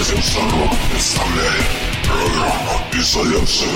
Князем Сорок представляет программу «Изоляция».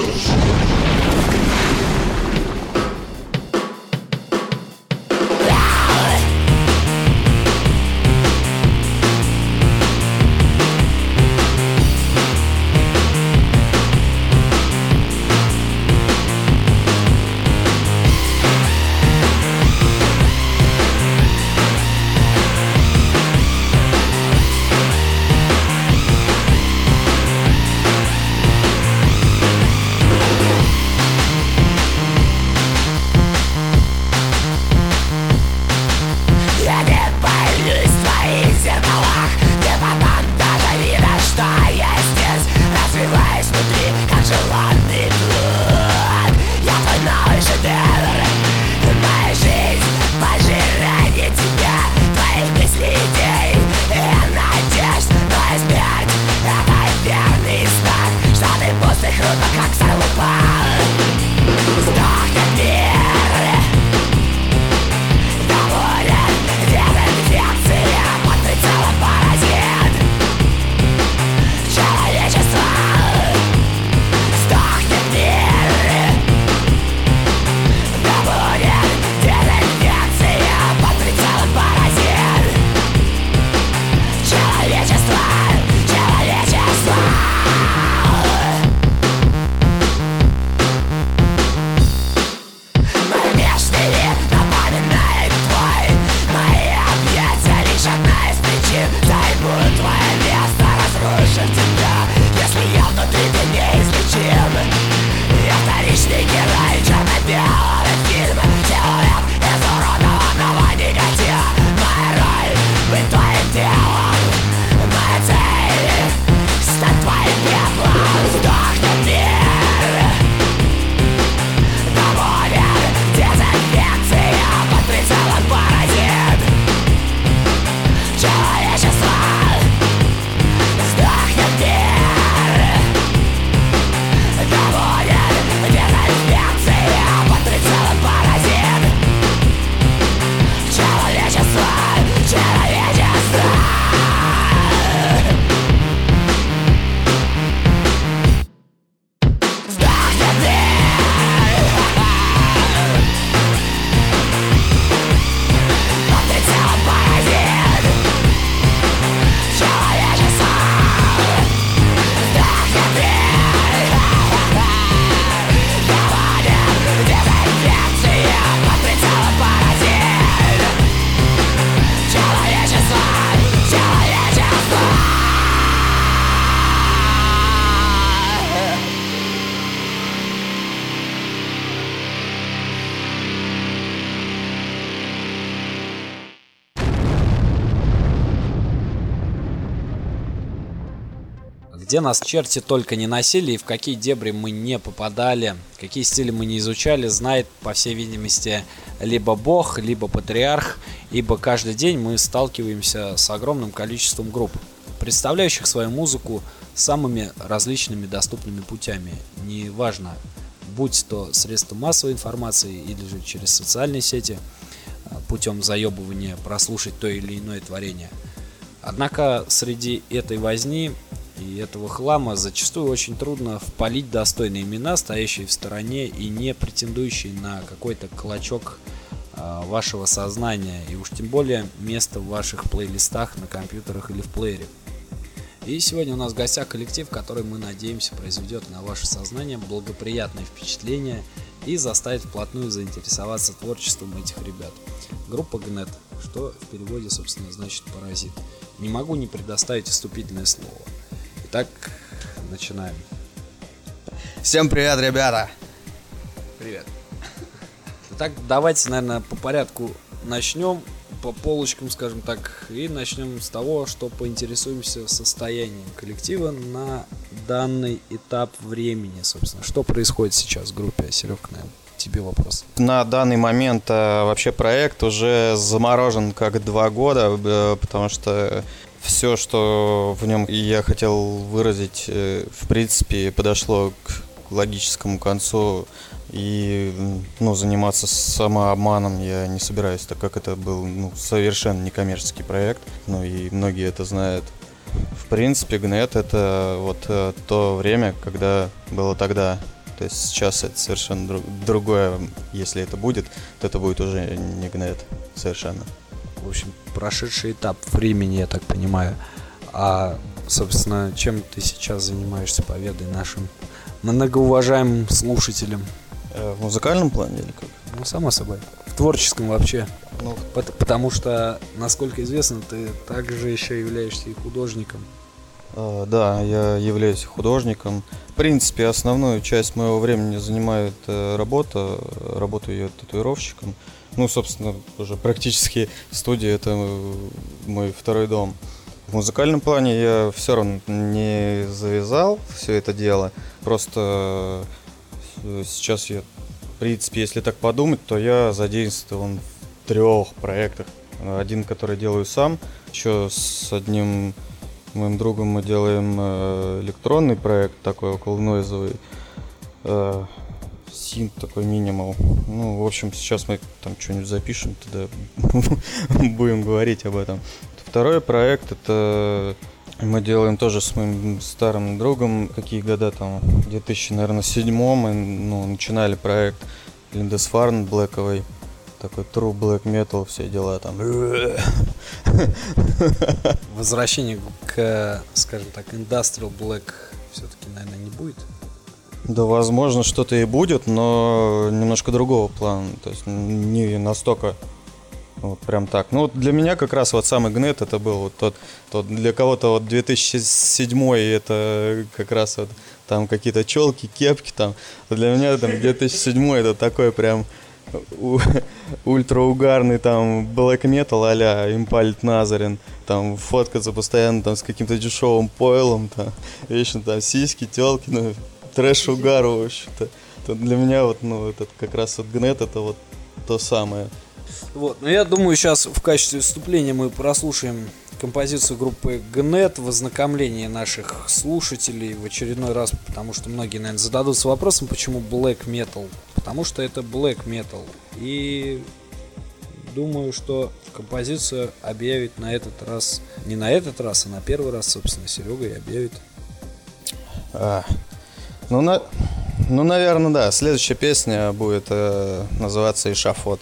Где нас черти только не носили и в какие дебри мы не попадали, какие стили мы не изучали, знает, по всей видимости, либо бог, либо патриарх, ибо каждый день мы сталкиваемся с огромным количеством групп, представляющих свою музыку самыми различными доступными путями. Неважно, будь то средства массовой информации или же через социальные сети, а, путем заебывания прослушать то или иное творение. Однако среди этой возни и этого хлама зачастую очень трудно впалить достойные имена, стоящие в стороне и не претендующие на какой-то клочок а, вашего сознания, и уж тем более место в ваших плейлистах на компьютерах или в плеере. И сегодня у нас в гостях коллектив, который мы надеемся произведет на ваше сознание благоприятное впечатление и заставит вплотную заинтересоваться творчеством этих ребят. Группа ГНЕТ, что в переводе, собственно, значит паразит. Не могу не предоставить вступительное слово. Итак, начинаем. Всем привет, ребята! Привет. Итак, давайте, наверное, по порядку начнем, по полочкам, скажем так, и начнем с того, что поинтересуемся состоянием коллектива на данный этап времени, собственно. Что происходит сейчас в группе? Серега, наверное, тебе вопрос. На данный момент э, вообще проект уже заморожен как два года, э, потому что все, что в нем я хотел выразить, э, в принципе, подошло к логическому концу. И ну, заниматься самообманом я не собираюсь, так как это был ну, совершенно некоммерческий проект. Ну и многие это знают. В принципе, Гнет это вот э, то время, когда было тогда. То есть сейчас это совершенно друг- другое. Если это будет, то это будет уже не Гнет совершенно. В общем, прошедший этап времени, я так понимаю. А, собственно, чем ты сейчас занимаешься, поведай нашим многоуважаемым слушателям. Э, В музыкальном плане или как? Ну, само собой. В творческом вообще. Ну, Пот- Потому что, насколько известно, ты также еще являешься и художником. э, да, я являюсь художником. В принципе, основную часть моего времени занимает э, работа. Работаю я татуировщиком. Ну, собственно, уже практически студия это э, мой второй дом. В музыкальном плане я все равно не завязал все это дело. Просто э, сейчас я, в принципе, если так подумать, то я задействован в трех проектах. Один, который делаю сам, еще с одним моим другом мы делаем э, электронный проект такой около нойзовый. Синт такой минимал. Ну, в общем, сейчас мы там что-нибудь запишем, тогда будем говорить об этом. Второй проект это мы делаем тоже с моим старым другом, какие года там, в 2000, наверное, седьмом мы ну, начинали проект Линдесфарн Блэковый, такой true black metal, все дела там. Возвращение к, скажем так, Industrial Black все-таки, наверное, не будет. Да, возможно, что-то и будет, но немножко другого плана. То есть не настолько вот прям так. Ну, вот для меня как раз вот самый гнет это был вот тот, тот для кого-то вот 2007 это как раз вот там какие-то челки, кепки там. Для меня там 2007 это такой прям ультраугарный там black metal а-ля Импальт Назарин. Там фоткаться постоянно там с каким-то дешевым пойлом, там, вечно там сиськи, телки, ну, трэш угар, в общем-то. То для меня вот, ну, этот как раз вот гнет это вот то самое. Вот, но я думаю, сейчас в качестве вступления мы прослушаем композицию группы Гнет в ознакомлении наших слушателей в очередной раз, потому что многие, наверное, зададутся вопросом, почему Black Metal. Потому что это Black Metal. И думаю, что композицию объявит на этот раз, не на этот раз, а на первый раз, собственно, Серега и объявит. А, ну, на, ну, наверное, да. Следующая песня будет э, называться «Ишафот».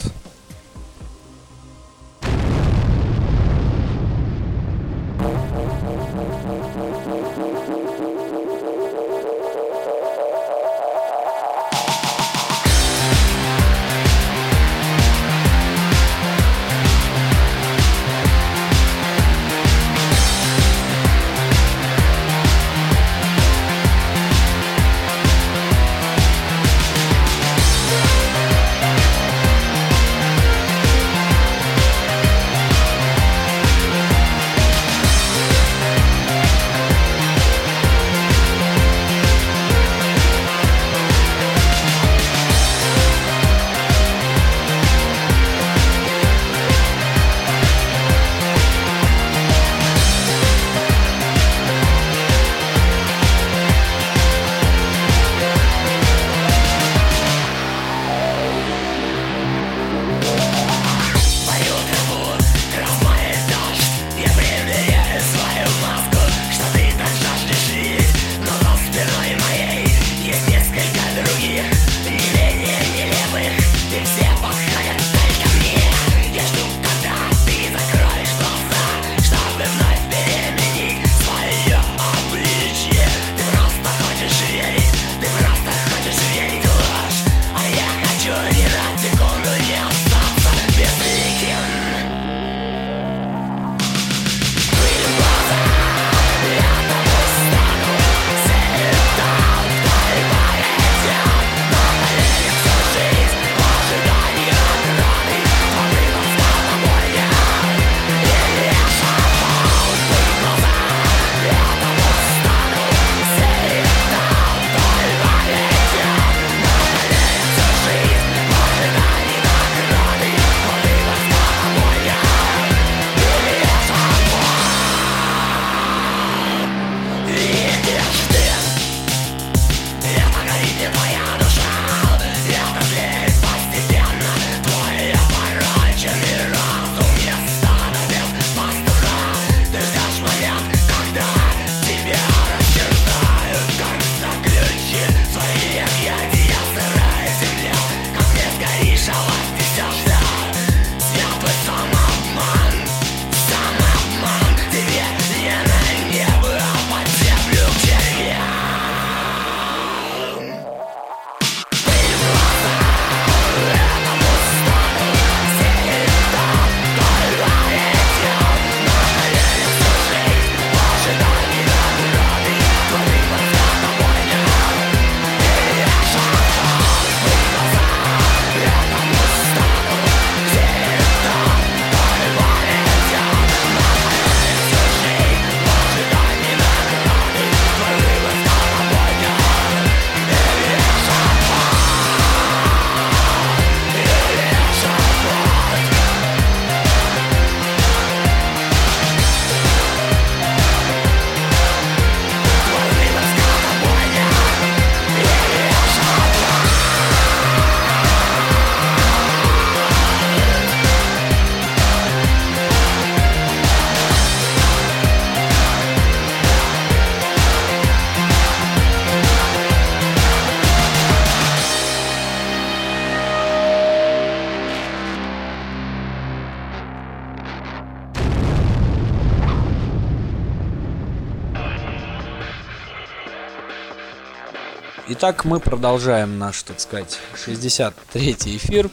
Итак, мы продолжаем наш, так сказать, 63-й эфир,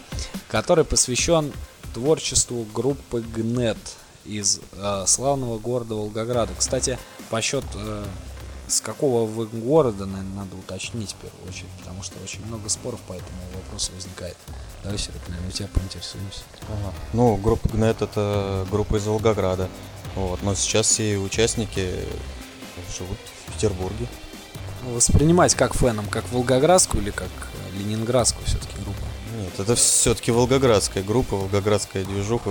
который посвящен творчеству группы ГНЕТ из э, славного города Волгограда. Кстати, по счет э, с какого вы города, наверное, надо уточнить в первую очередь, потому что очень много споров по этому вопросу возникает. Давай, Серег, наверное, у тебя поинтересуемся. Ага. Ну, группа ГНЕТ это группа из Волгограда. Вот. Но сейчас все участники живут в Петербурге. Воспринимать как фэном, как волгоградскую или как э, ленинградскую все-таки группу? Нет, это все-таки волгоградская группа, волгоградская движуха.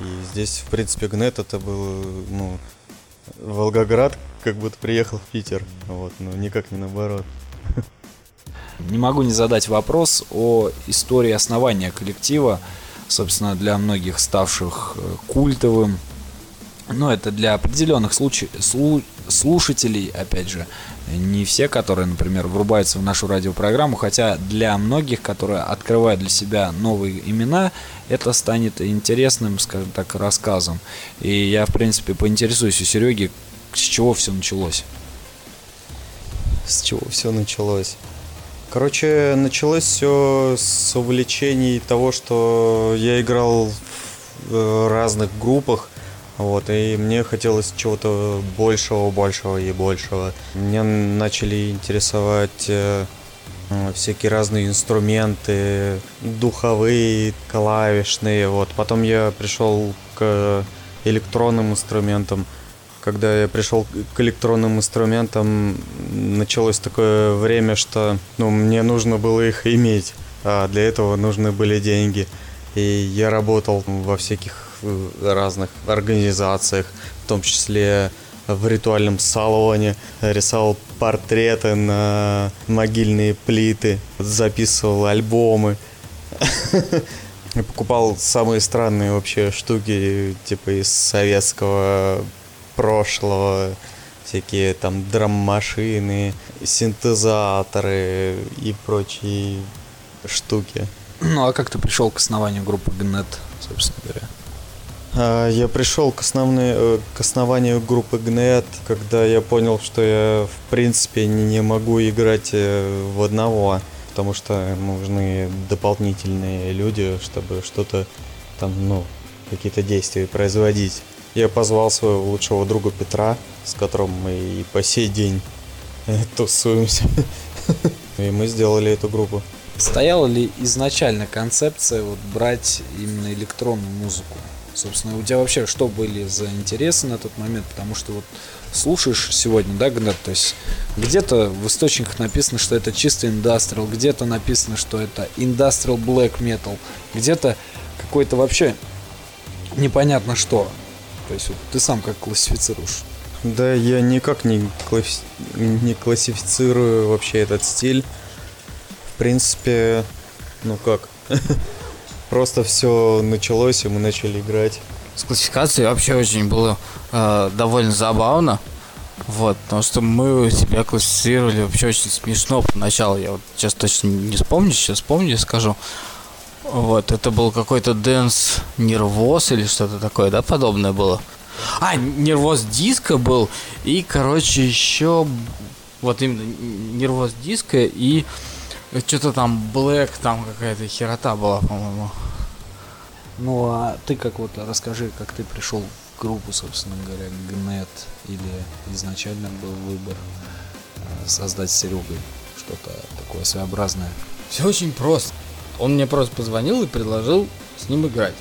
И здесь, в принципе, ГНЕТ это был, ну, Волгоград, как будто приехал в Питер. Вот, но никак не наоборот. Не могу не задать вопрос о истории основания коллектива, собственно, для многих ставших э, культовым. Но это для определенных случаев, слу, слушателей, опять же, не все, которые, например, врубаются в нашу радиопрограмму, хотя для многих, которые открывают для себя новые имена, это станет интересным, скажем так, рассказом. И я, в принципе, поинтересуюсь у Сереги, с чего все началось. С чего все началось? Короче, началось все с увлечений того, что я играл в э, разных группах, вот, и мне хотелось чего-то большего, большего и большего. Меня начали интересовать э, всякие разные инструменты, духовые, клавишные. Вот. Потом я пришел к электронным инструментам. Когда я пришел к электронным инструментам, началось такое время, что ну, мне нужно было их иметь, а для этого нужны были деньги. И я работал во всяких разных организациях, в том числе в ритуальном салоне, рисовал портреты на могильные плиты, записывал альбомы. Покупал самые странные вообще штуки, типа из советского прошлого, всякие там драм-машины, синтезаторы и прочие штуки. Ну а как ты пришел к основанию группы Гнет, собственно говоря? А, я пришел к, основной, э, к основанию группы ГНЕТ, когда я понял, что я в принципе не могу играть э, в одного, потому что нужны дополнительные люди, чтобы что-то там, ну, какие-то действия производить. Я позвал своего лучшего друга Петра, с которым мы и по сей день э, тусуемся. И мы сделали эту группу. Стояла ли изначально концепция вот брать именно электронную музыку? Собственно, у тебя вообще что были за интересы на тот момент? Потому что вот слушаешь сегодня, да, Гнет, то есть где-то в источниках написано, что это чисто индастриал, где-то написано, что это industrial black metal, где-то какой-то вообще непонятно что. То есть вот ты сам как классифицируешь? Да, я никак не, класс... не классифицирую вообще этот стиль. В принципе, ну как, Просто все началось, и мы начали играть. С классификацией вообще очень было э, довольно забавно. Вот, потому что мы себя классифицировали вообще очень смешно поначалу. Я вот сейчас точно не вспомню, сейчас вспомню и скажу. Вот, это был какой-то dance нервоз или что-то такое, да, подобное было. А, нервоз диско был, и, короче, еще вот именно нервоз диско и что-то там Black, там какая-то херота была, по-моему. Ну, а ты как вот расскажи, как ты пришел в группу, собственно говоря, Gnat, или изначально был выбор э, создать с Серегой что-то такое своеобразное? Все очень просто. Он мне просто позвонил и предложил с ним играть.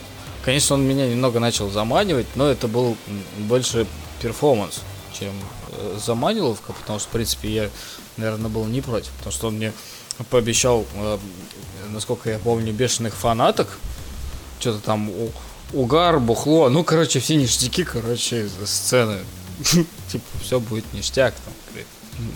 Конечно, он меня немного начал заманивать, но это был больше перформанс, чем э, заманиловка, потому что, в принципе, я, наверное, был не против, потому что он мне пообещал, э, насколько я помню, бешеных фанаток. Что-то там угар, бухло. Ну, короче, все ништяки, короче, сцены. Типа, все будет ништяк там.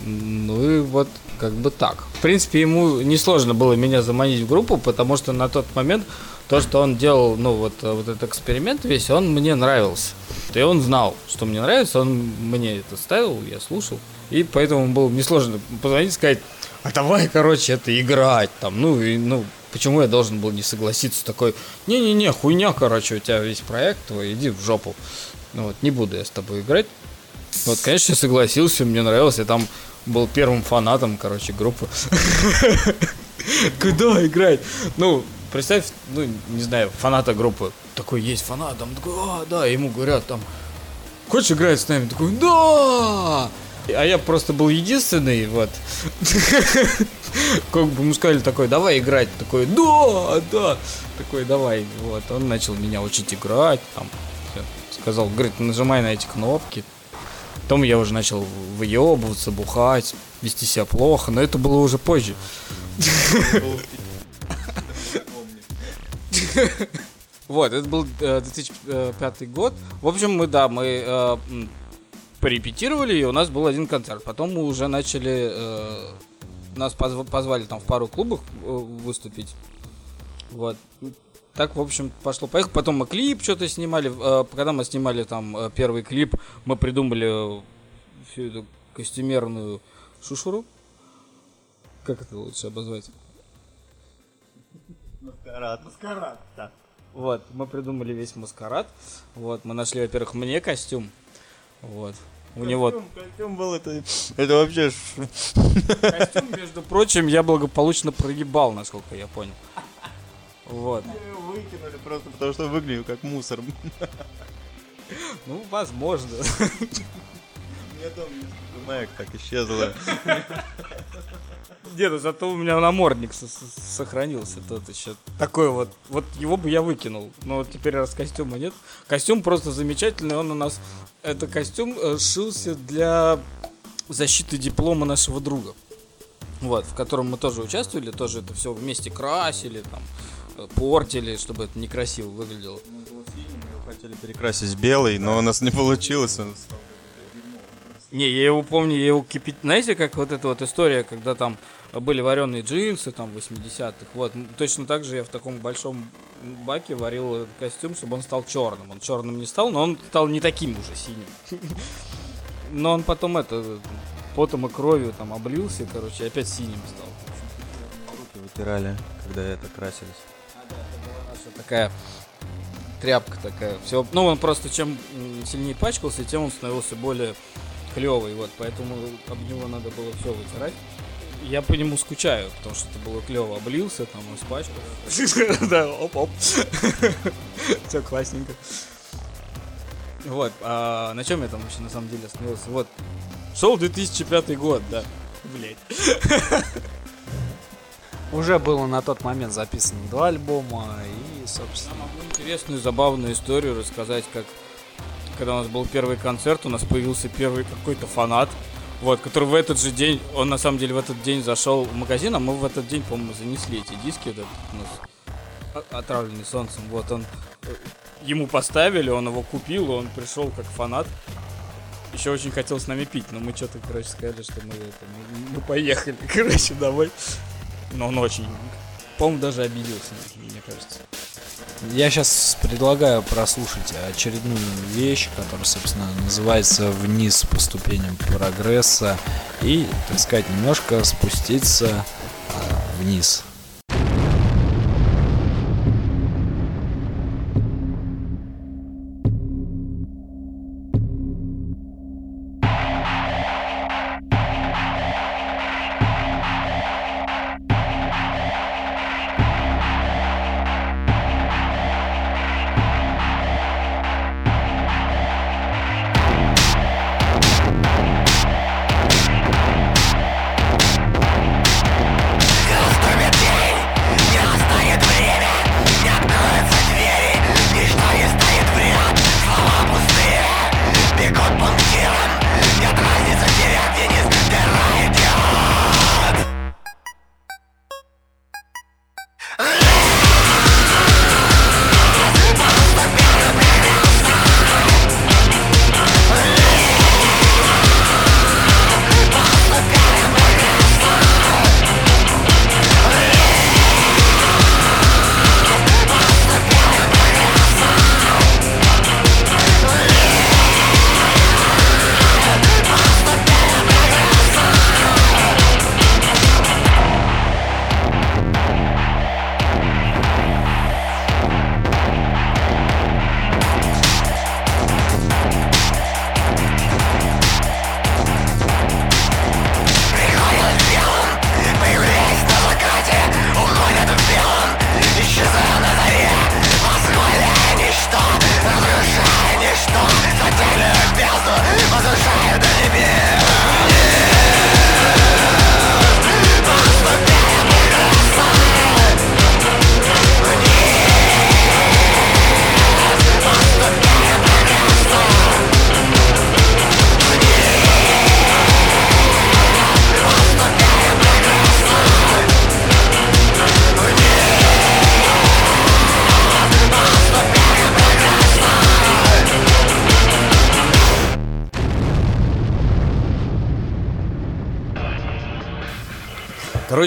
Ну и вот как бы так. В принципе, ему несложно было меня заманить в группу, потому что на тот момент то, что он делал, ну вот, вот этот эксперимент весь, он мне нравился. И он знал, что мне нравится, он мне это ставил, я слушал. И поэтому было несложно позвонить и сказать, а давай, короче, это играть там. Ну, и, ну, почему я должен был не согласиться такой, не-не-не, хуйня, короче, у тебя весь проект твой, иди в жопу. Ну вот, не буду я с тобой играть. Вот, конечно, согласился, мне нравилось, я там был первым фанатом, короче, группы. Куда играть? Ну, представь, ну, не знаю, фаната группы. Такой есть фанат, там такой, а, да, ему говорят там, хочешь играть с нами? Такой, да! А я просто был единственный, вот. Как бы ему сказали такой, давай играть. Такой, да, да. Такой, давай. Вот, он начал меня учить играть, там, сказал, говорит, нажимай на эти кнопки. Потом я уже начал выебываться, бухать, вести себя плохо, но это было уже позже. Вот, это был э, 2005 год. В общем, мы, да, мы э, порепетировали, и у нас был один концерт. Потом мы уже начали... э, нас позв- позвали там в пару клубах э, выступить. Вот. Так, в общем, пошло поехало. Потом мы клип что-то снимали. Э, когда мы снимали там э, первый клип, мы придумали э, всю эту костюмерную шушуру. Как это лучше обозвать? Маскарад. Вот, мы придумали весь маскарад. Вот, мы нашли, во-первых, мне костюм. Вот. У него Костюм был это, это вообще... ш- костюм, между прочим, я благополучно проебал, насколько я понял. Вот. Выкинули просто потому, что выглядел как мусор. Ну, возможно. Я дома Майк так исчезла. Деда, зато у меня намордник со- со- сохранился тот еще. Такой вот. Вот его бы я выкинул. Но вот теперь раз костюма нет. Костюм просто замечательный. Он у нас... Это костюм э, шился для защиты диплома нашего друга. Вот, в котором мы тоже участвовали. Тоже это все вместе красили, там, э, портили, чтобы это некрасиво выглядело. Хотели перекрасить белый, но у нас не получилось. Он стал Не, я его помню, я его кипит... Знаете, как вот эта вот история, когда там были вареные джинсы, там, 80-х, вот, точно так же я в таком большом баке варил этот костюм, чтобы он стал черным. Он черным не стал, но он стал не таким уже синим. Но он потом это, потом и кровью там облился, короче, опять синим стал. руки вытирали, когда это красились. Наша такая тряпка такая. Все, ну он просто чем сильнее пачкался, тем он становился более клевый, вот, поэтому об него надо было все вытирать. Я по нему скучаю, потому что это было клево. Облился, там, испачкал. Да, оп-оп. Все классненько. Вот, а на чем я там вообще на самом деле остановился? Вот, шел 2005 год, да. Блять. Уже было на тот момент записано два альбома, и, собственно, Могу интересную, забавную историю рассказать, как когда у нас был первый концерт, у нас появился первый какой-то фанат, вот, который в этот же день, он на самом деле в этот день зашел в магазин, а мы в этот день, по-моему, занесли эти диски, вот этот у нас о- отравленный солнцем, вот он, э, ему поставили, он его купил, он пришел как фанат, еще очень хотел с нами пить, но мы что-то, короче, сказали, что мы, это, мы, мы поехали, короче, домой, но он очень, по-моему, даже обиделся, мне кажется. Я сейчас предлагаю прослушать очередную вещь, которая, собственно, называется «Вниз по ступеням прогресса» и, так сказать, немножко спуститься а, вниз.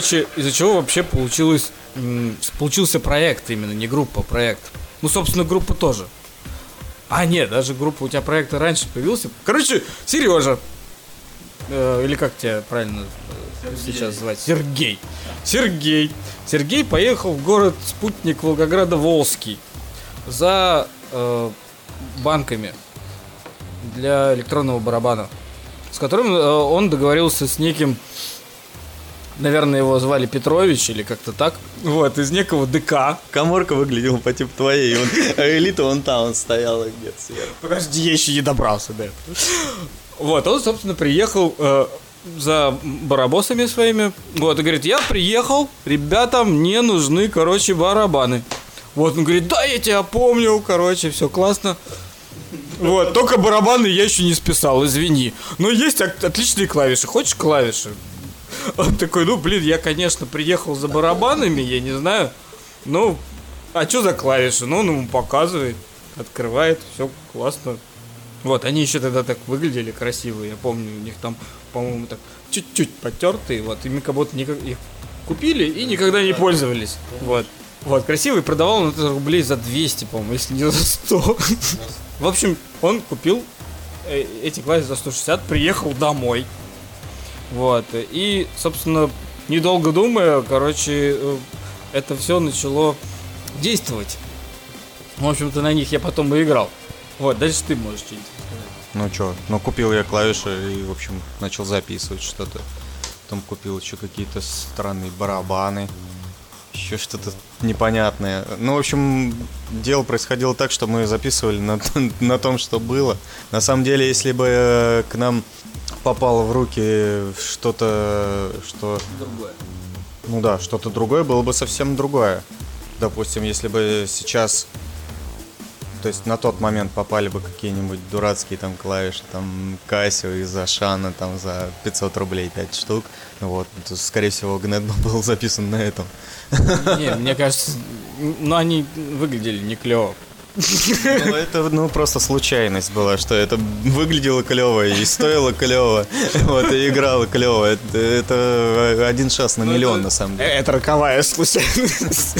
Короче, из-за чего вообще получилось, получился проект именно, не группа, а проект. Ну, собственно, группа тоже. А, нет, даже группа у тебя проекта раньше появился. Короче, Сережа. Э, или как тебя правильно э, сейчас звать? Сергей. Сергей. Сергей поехал в город спутник Волгограда Волжский за э, банками для электронного барабана, с которым э, он договорился с неким, наверное, его звали Петрович или как-то так, вот, из некого ДК. Коморка выглядела по типу твоей, он, а элита вон там он стояла где-то сверху. Подожди, я еще не добрался до этого. Вот, он, собственно, приехал э, за барабосами своими. Вот, и говорит, я приехал, ребята, мне нужны, короче, барабаны. Вот, он говорит, да, я тебя помню, короче, все классно. Вот, только барабаны я еще не списал, извини. Но есть от- отличные клавиши. Хочешь клавиши? Он такой, ну, блин, я, конечно, приехал за барабанами, я не знаю. Ну, а что за клавиши? Ну, он ему показывает, открывает, все классно. Вот, они еще тогда так выглядели красиво, я помню, у них там, по-моему, так чуть-чуть потертые, вот, ими как будто никак- их купили и никогда не пользовались, вот. Вот, красивый, продавал он это рублей за 200, по-моему, если не за 100. В общем, он купил э, эти клавиши за 160, приехал домой, вот, и, собственно, недолго думая, короче, э, это все начало действовать. В общем-то, на них я потом и играл. Вот, дальше ты можешь что-нибудь сказать. Ну чё, ну купил я клавиши и, в общем, начал записывать что-то. Потом купил еще какие-то странные барабаны. Еще что-то непонятное. Ну, в общем, дело происходило так, что мы записывали на, на том, что было. На самом деле, если бы э, к нам попало в руки что-то, что... Ну да, что-то другое, было бы совсем другое. Допустим, если бы сейчас то есть на тот момент попали бы какие-нибудь дурацкие там клавиши, там Кассио из Ашана там за 500 рублей 5 штук. Вот, то, скорее всего, Гнет был записан на этом. Не, мне кажется, ну они выглядели не клево. Ну, это, ну, просто случайность была, что это выглядело клево и стоило клево, вот, и играло клево. Это, это один шанс на миллион, на самом деле. Это роковая случайность.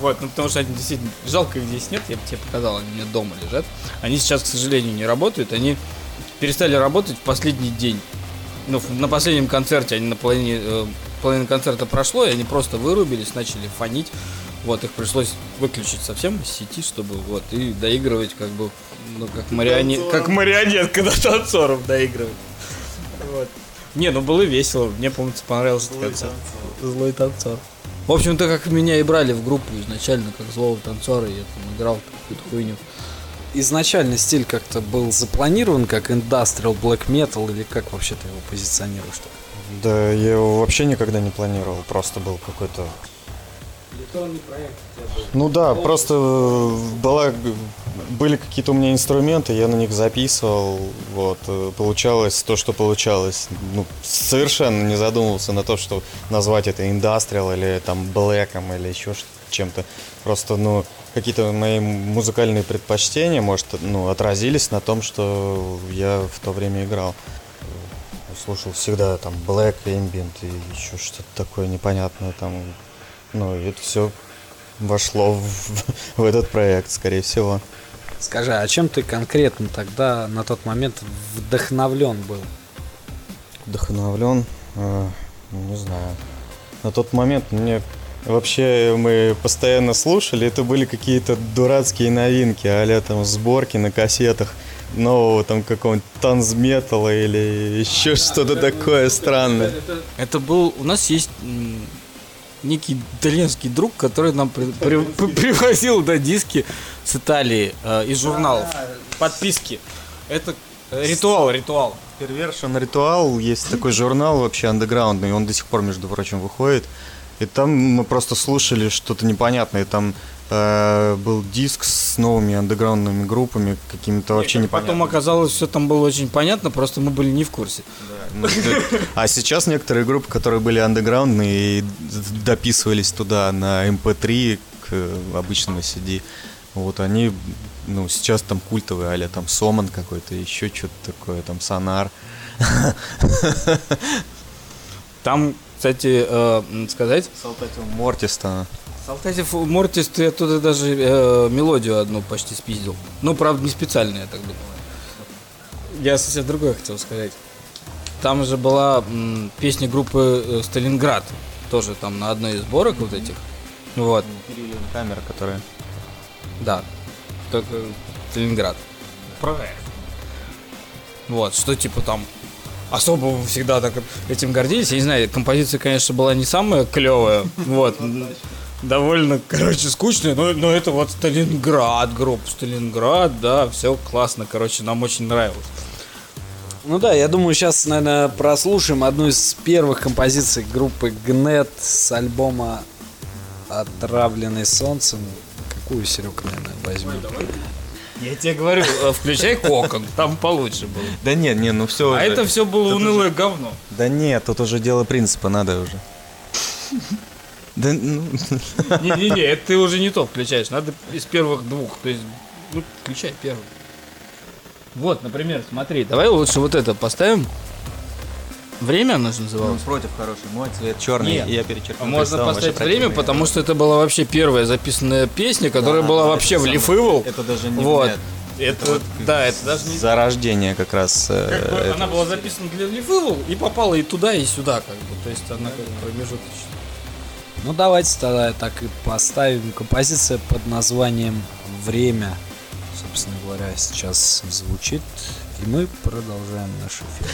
Вот, ну потому что они действительно жалко их здесь нет, я бы тебе показал, они у меня дома лежат. Они сейчас, к сожалению, не работают, они перестали работать в последний день. Ну, на последнем концерте, они на половине, э, половина концерта прошло, и они просто вырубились, начали фонить. Вот, их пришлось выключить совсем из сети, чтобы вот, и доигрывать как бы, ну, как, марионет, как марионетка до танцоров доигрывать. Вот. Не, ну было весело, мне, помнится, понравился этот концерт. Злой танцор. В общем-то, как меня и брали в группу изначально, как злого танцора, я там играл какую-то хуйню. Изначально стиль как-то был запланирован как industrial black metal или как вообще ты его позиционируешь? так? Да, я его вообще никогда не планировал, просто был какой-то Ну да, просто э, была, были какие-то у меня инструменты, я на них записывал, вот, э, получалось то, что получалось. Ну, совершенно не задумывался на то, что назвать это индастриал или там блэком или еще чем-то. Просто, ну, какие-то мои музыкальные предпочтения, может, ну, отразились на том, что я в то время играл. Слушал всегда там Black Ambient и еще что-то такое непонятное там. Ну, и это все вошло в, в этот проект, скорее всего. Скажи, а чем ты конкретно тогда на тот момент вдохновлен был? Вдохновлен, э, не знаю. На тот момент мне вообще мы постоянно слушали, это были какие-то дурацкие новинки, а там сборки на кассетах нового там какого-нибудь танцметалла или еще что-то такое странное. Это был... У нас есть некий итальянский друг, который нам при- при- при- привозил да, диски с Италии э, из журналов. Подписки. Это ритуал, ритуал. Perversion Ритуал есть такой журнал вообще андеграундный, он до сих пор, между прочим, выходит. И там мы просто слушали что-то непонятное. Там был диск с новыми андеграундными группами, какими-то вообще Потом непонятными. оказалось, все там было очень понятно, просто мы были не в курсе. Ну, да. А сейчас некоторые группы, которые были андеграундные и дописывались туда на MP3 к э, обычному CD, вот они, ну, сейчас там культовые, а там Соман какой-то, еще что-то такое, там Сонар. Там, кстати, э, сказать, Мортиста. Салтатив Мортис, ты оттуда даже э, мелодию одну почти спиздил. Ну, правда, не специально, я так думаю. Я совсем другое хотел сказать. Там же была м, песня группы э, Сталинград. Тоже там на одной из сборок вот этих. Вот, Камера, которая... да. Только Сталинград. Проект. Вот, что типа там особо всегда так этим гордились. Я не знаю, композиция, конечно, была не самая клевая. Вот. Довольно, короче, скучная, но, но это вот Сталинград, группа Сталинград, да, все классно, короче, нам очень нравилось. Ну да, я думаю, сейчас, наверное, прослушаем одну из первых композиций группы Гнет с альбома «Отравленный солнцем». Какую, Серега, наверное, возьмем? Я тебе говорю, э, включай кокон, там получше было. Да нет, не, ну все А это все было унылое говно. Да нет, тут уже дело принципа, надо уже. Да, ну, Не-не-не, это ты уже не то включаешь, надо из первых двух. То есть, ну, включай первый. Вот, например, смотри, давай лучше вот это поставим. Время оно же называлось? против хороший, мой цвет черный, Нет. я перечеркнул. Можно поставить время, потому что это была вообще первая записанная песня, которая Да, была да, вообще это в Лифывал. Это даже не Вот. Гнет. Это, да, это даже не... Зарождение как раз. э, Как бы это- она была записана для Лифывал и попала и туда, и сюда, как бы. То есть она как бы промежуточная. Ну давайте тогда так и поставим. Композиция под названием «Время». Собственно говоря, сейчас звучит. И мы продолжаем наш эфир.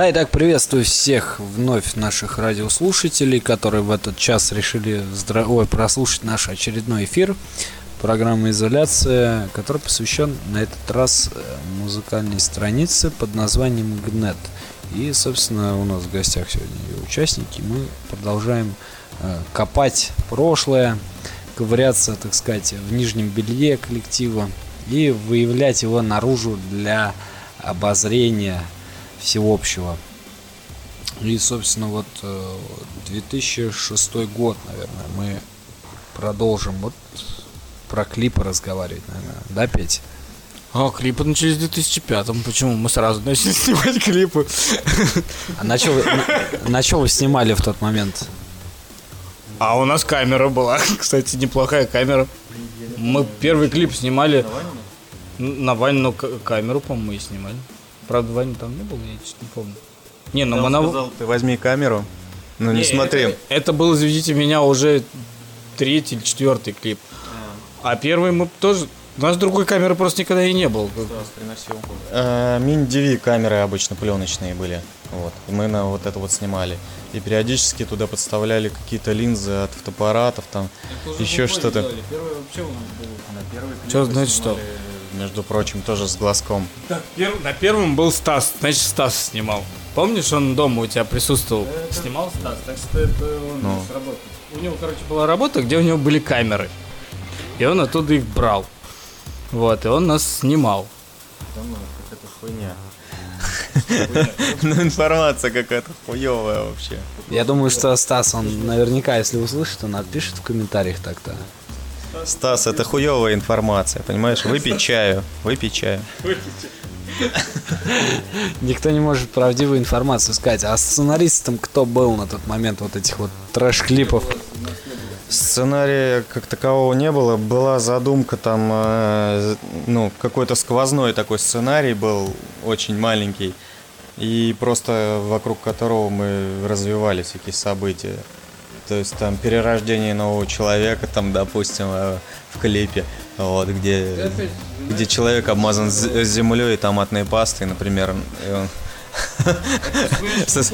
Да, и так приветствую всех вновь наших радиослушателей, которые в этот час решили здра- ой, прослушать наш очередной эфир. программы «Изоляция», который посвящен на этот раз э, музыкальной странице под названием «Гнет». И, собственно, у нас в гостях сегодня ее участники. Мы продолжаем э, копать прошлое, ковыряться, так сказать, в нижнем белье коллектива и выявлять его наружу для обозрения всеобщего. И, собственно, вот э, 2006 год, наверное, мы продолжим вот про клипы разговаривать, наверное, да, Петь? А, клипы начались в 2005-м. Почему? Мы сразу начали снимать клипы. А на что вы, на, на чё вы снимали в тот момент? А у нас камера была. Кстати, неплохая камера. Мы первый клип снимали на Ванину камеру, по-моему, и снимали. Правда, Ваня там не был, я честно не помню. Не, ну мы на... Сказал, ты возьми камеру, ну не, Не, смотри. Это, это был, извините меня, уже третий или четвертый клип. А первый мы тоже... У нас другой камеры просто никогда и не было. Э, Мини-DV камеры обычно пленочные были. Вот. И мы на вот это вот снимали. И периодически туда подставляли какие-то линзы от фотоаппаратов, там еще что-то. Что значит что? Между прочим, тоже с глазком. Так, пер- на первом был Стас, значит Стас снимал. Помнишь, он дома у тебя присутствовал? Снимал Стас, так что это он Ну. сработал. У него, короче, была работа, где у него были камеры. И он оттуда их брал. Вот, и он нас снимал. Ну, информация какая-то хуевая вообще. Я думаю, что Стас, он наверняка, если услышит, он отпишет в комментариях так-то. Стас, это хуевая информация, понимаешь? Выпей чаю, выпей чаю. Никто не может правдивую информацию сказать. А сценаристом кто был на тот момент вот этих вот трэш-клипов? Сценария как такового не было. Была задумка там, э, ну, какой-то сквозной такой сценарий был, очень маленький. И просто вокруг которого мы развивали всякие события. То есть там перерождение нового человека, там, допустим, э, в клипе, вот, где, где человек обмазан землей и томатной пастой, например. и он-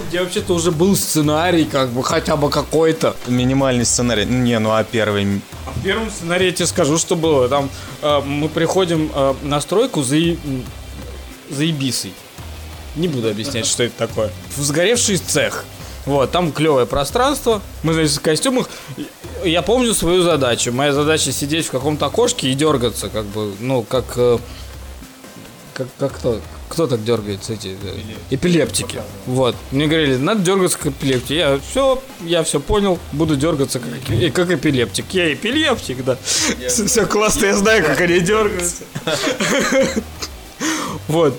Где вообще-то уже был сценарий, как бы хотя бы какой-то. Минимальный сценарий. Не, ну а первый А в первом сценарии я тебе скажу, что было. Там э, мы приходим э, на стройку за, за Ибисой. Не буду объяснять, что это такое. В сгоревший цех. Вот, там клевое пространство. Мы, значит, в костюмах. И Я помню свою задачу. Моя задача сидеть в каком-то окошке и дергаться, как бы, ну, как. э, как, как кто? Кто так дергается? Эти э, эпилептики. Вот. Мне говорили, надо дергаться как эпилептик. Я все, я все понял, буду дергаться как, эки- как эпилептик. Я эпилептик, да. Все классно, я знаю, как они дергаются. Вот.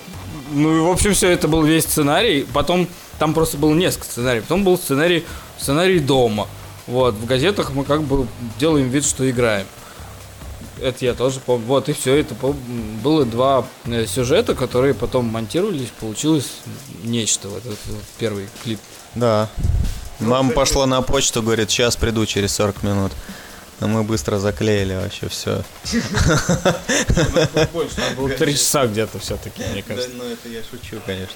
Ну и, в общем, все это был весь сценарий. Потом там просто было несколько сценариев. Потом был сценарий, сценарий дома. Вот. В газетах мы как бы делаем вид, что играем. Это я тоже помню. Вот, и все. Это было два э, сюжета, которые потом монтировались. Получилось нечто. Вот этот вот первый клип. Да. Мама пошла на почту, говорит, сейчас приду через 40 минут. А мы быстро заклеили вообще все. Было три часа где-то все-таки, мне кажется. ну это я шучу, конечно.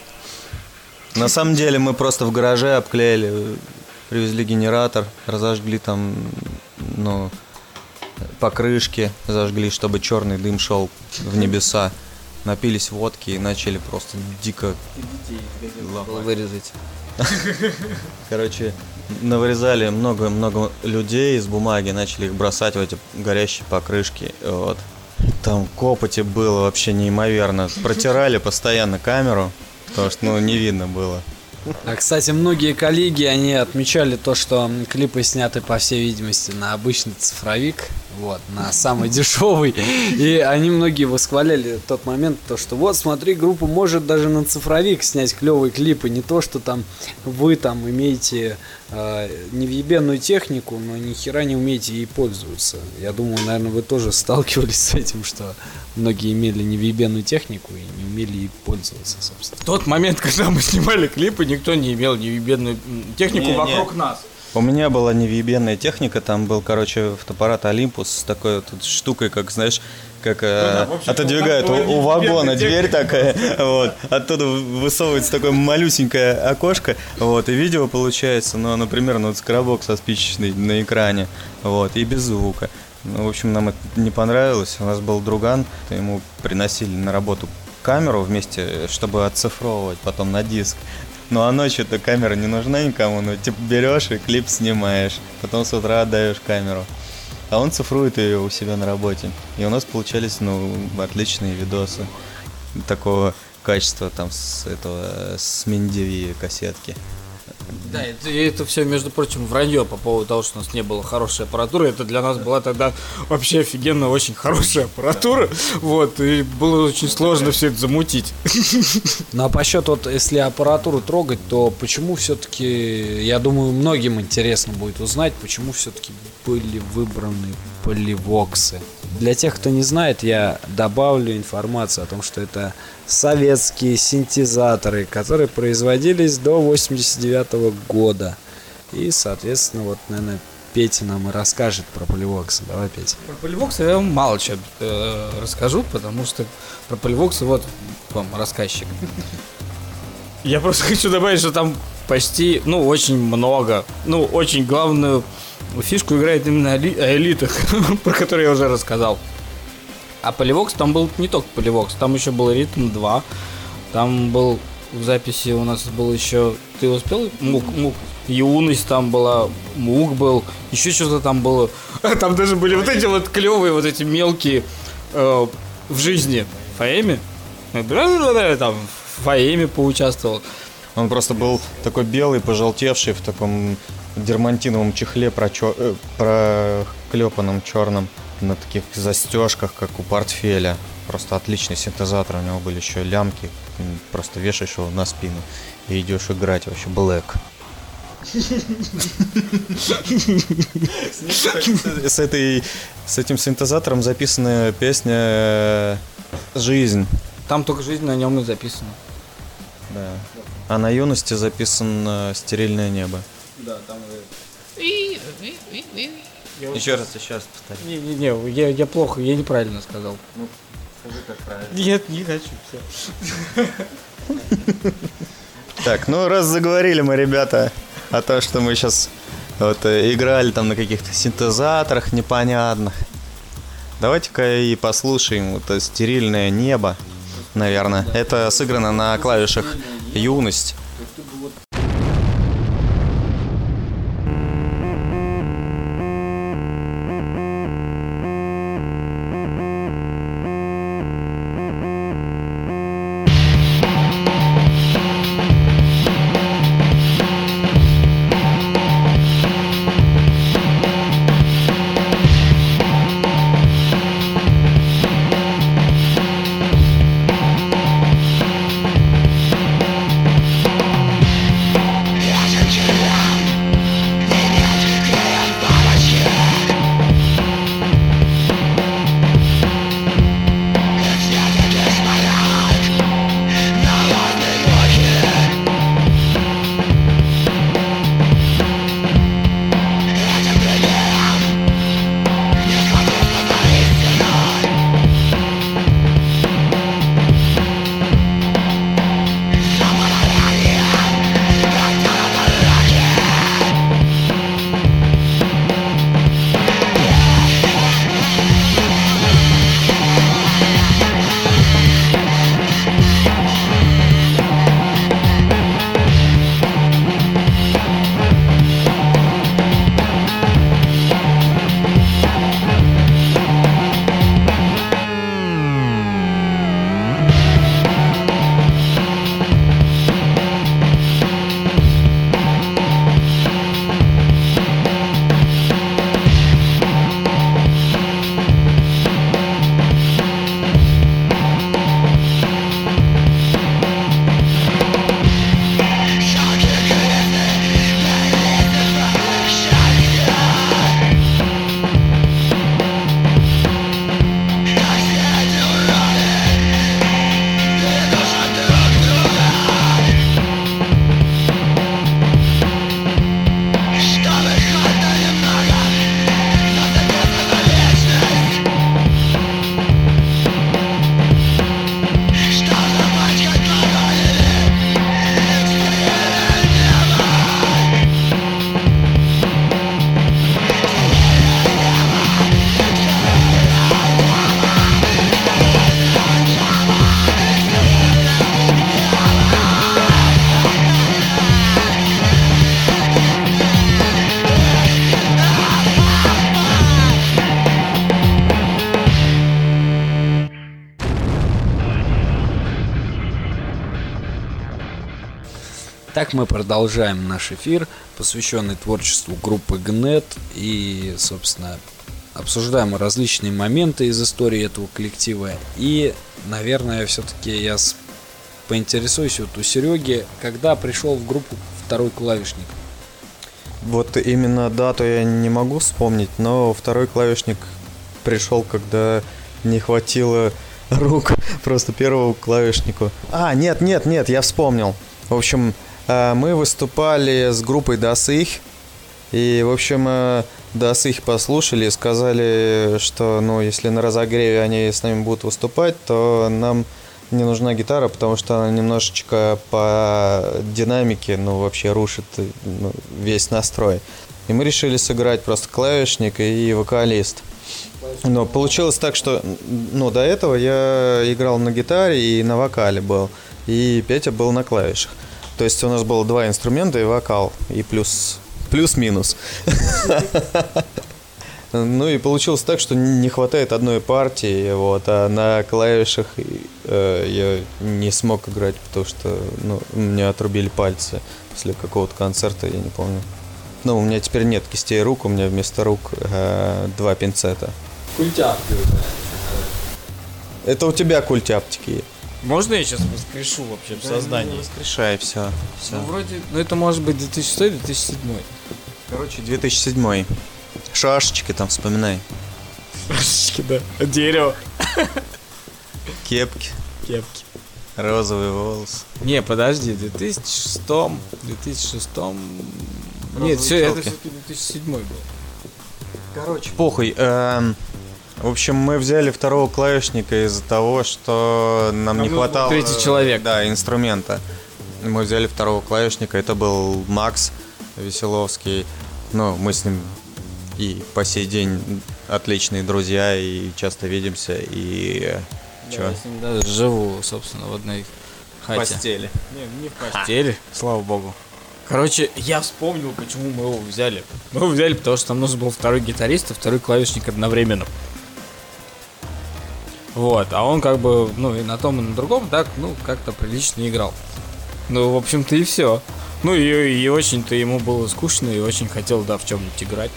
На самом деле мы просто в гараже обклеили, привезли генератор, разожгли там, ну, покрышки, зажгли, чтобы черный дым шел в небеса. Напились водки и начали просто дико вырезать. Короче, навырезали много-много людей из бумаги, начали их бросать в эти горящие покрышки. Вот. Там копоти было вообще неимоверно. Протирали постоянно камеру, потому что, ну, не видно было. А, кстати, многие коллеги, они отмечали то, что клипы сняты, по всей видимости, на обычный цифровик, вот, на самый дешевый. И они многие восхваляли тот момент, то, что вот, смотри, группа может даже на цифровик снять клевые клипы, не то, что там вы там имеете э, невъебенную технику, но ни хера не умеете ей пользоваться. Я думаю, наверное, вы тоже сталкивались с этим, что многие имели невъебенную технику и не умели ей пользоваться, собственно. В тот момент, когда мы снимали клипы, никто не имел невъебенную технику Не, не. вокруг нас. У меня была невъебенная техника, там был, короче, фотоаппарат Олимпус с такой вот штукой, как, знаешь, как э, в общем, отодвигают у у, вагона дверь такая, вот, оттуда высовывается такое малюсенькое окошко, вот, и видео получается, ну, например, ну, вот скоробок со спичечной на экране, вот, и без звука. Ну, в общем, нам это не понравилось. У нас был друган, ему приносили на работу камеру вместе, чтобы оцифровывать потом на диск. Ну а ночью эта камера не нужна никому, ну типа берешь и клип снимаешь, потом с утра отдаешь камеру. А он цифрует ее у себя на работе. И у нас получались, ну, отличные видосы такого качества там с этого, с Миндиви кассетки. Да, это, это все, между прочим, вранье по поводу того, что у нас не было хорошей аппаратуры. Это для нас была тогда вообще офигенно очень хорошая аппаратура. Вот, и было очень сложно все это замутить. Ну а по счету, вот если аппаратуру трогать, то почему все-таки, я думаю, многим интересно будет узнать, почему все-таки были выбраны поливоксы. Для тех, кто не знает, я добавлю информацию о том, что это советские синтезаторы, которые производились до 89 года. И, соответственно, вот, наверное, Петя нам и расскажет про поливоксы. Давай, Петя. Про поливоксы я вам мало чего э, расскажу, потому что про поливоксы вот вам рассказчик. Я просто хочу добавить, что там почти, ну, очень много, ну, очень главную фишку играет именно элита, про которую я уже рассказал. А Поливокс там был не только Поливокс, там еще был Ритм 2, там был в записи у нас был еще... Ты успел? Мук, мук. Юность там была, мук был, еще что-то там было. Там даже были вот эти вот клевые, вот эти мелкие э, в жизни Фаэми. Там в Фаэме поучаствовал. Он просто был такой белый, пожелтевший в таком дермантиновом чехле прочё... э, проклепанном черном на таких застежках, как у портфеля. Просто отличный синтезатор. У него были еще лямки. Просто вешаешь его на спину и идешь играть. Вообще блэк. С, этой, с этим синтезатором записана песня э, «Жизнь». Там только жизнь на нем и записана. Да. А на юности записано «Стерильное небо». Да, там... Еще раз, еще раз повтори. Не-не-не, я, я плохо, я неправильно сказал. Ну, скажи как правильно. Нет, не хочу, все. Так, ну раз заговорили мы, ребята, о том, что мы сейчас вот э, играли там на каких-то синтезаторах непонятных. Давайте-ка и послушаем вот это стерильное небо, наверное. Это сыграно на клавишах юность. Мы продолжаем наш эфир, посвященный творчеству группы ГНЕТ и, собственно, обсуждаем различные моменты из истории этого коллектива. И, наверное, все-таки я поинтересуюсь вот у Сереги, когда пришел в группу второй клавишник. Вот именно дату я не могу вспомнить, но второй клавишник пришел, когда не хватило рук просто первому клавишнику. А, нет, нет, нет, я вспомнил. В общем, мы выступали с группой Дасых, и, в общем, э, Дасых послушали и сказали, что, ну, если на разогреве они с нами будут выступать, то нам не нужна гитара, потому что она немножечко по динамике, ну, вообще рушит э, ну, весь настрой. И мы решили сыграть просто клавишник и вокалист. Но получилось так, что ну, до этого я играл на гитаре и на вокале был. И Петя был на клавишах. То есть у нас было два инструмента и вокал. И плюс плюс-минус. Ну и получилось так, что не хватает одной партии, вот, а на клавишах э, я не смог играть, потому что ну, меня отрубили пальцы после какого-то концерта, я не помню. Ну, у меня теперь нет кистей рук, у меня вместо рук э, два пинцета. Культяпки Это у тебя культяптики. Можно я сейчас воскрешу вообще в сознании? Воскрешай все. Ну, вроде, ну это может быть 2006-2007. Короче, 2007. Шашечки там вспоминай. Шашечки, да. Дерево. Кепки, Кепки. розовый волос. Не, подожди, в 2006 2006 Нет, все, это все-таки 2007 был. Короче, похуй. Эм, в общем, мы взяли второго клавишника из-за того, что нам, Нам не был хватало... третий человек. Да, инструмента. Мы взяли второго клавишника, это был Макс Веселовский. Ну, мы с ним и по сей день отличные друзья, и часто видимся, и... Чё? Я с ним даже живу, собственно, в одной хате. постели. Не, не в постели, слава богу. Короче, я вспомнил, почему мы его взяли. Мы его взяли, потому что нам нужен был второй гитарист и второй клавишник одновременно. Вот, а он как бы, ну, и на том, и на другом так, ну, как-то прилично играл. Ну, в общем-то, и все. Ну, и, и очень-то ему было скучно, и очень хотел, да, в чем-нибудь играть.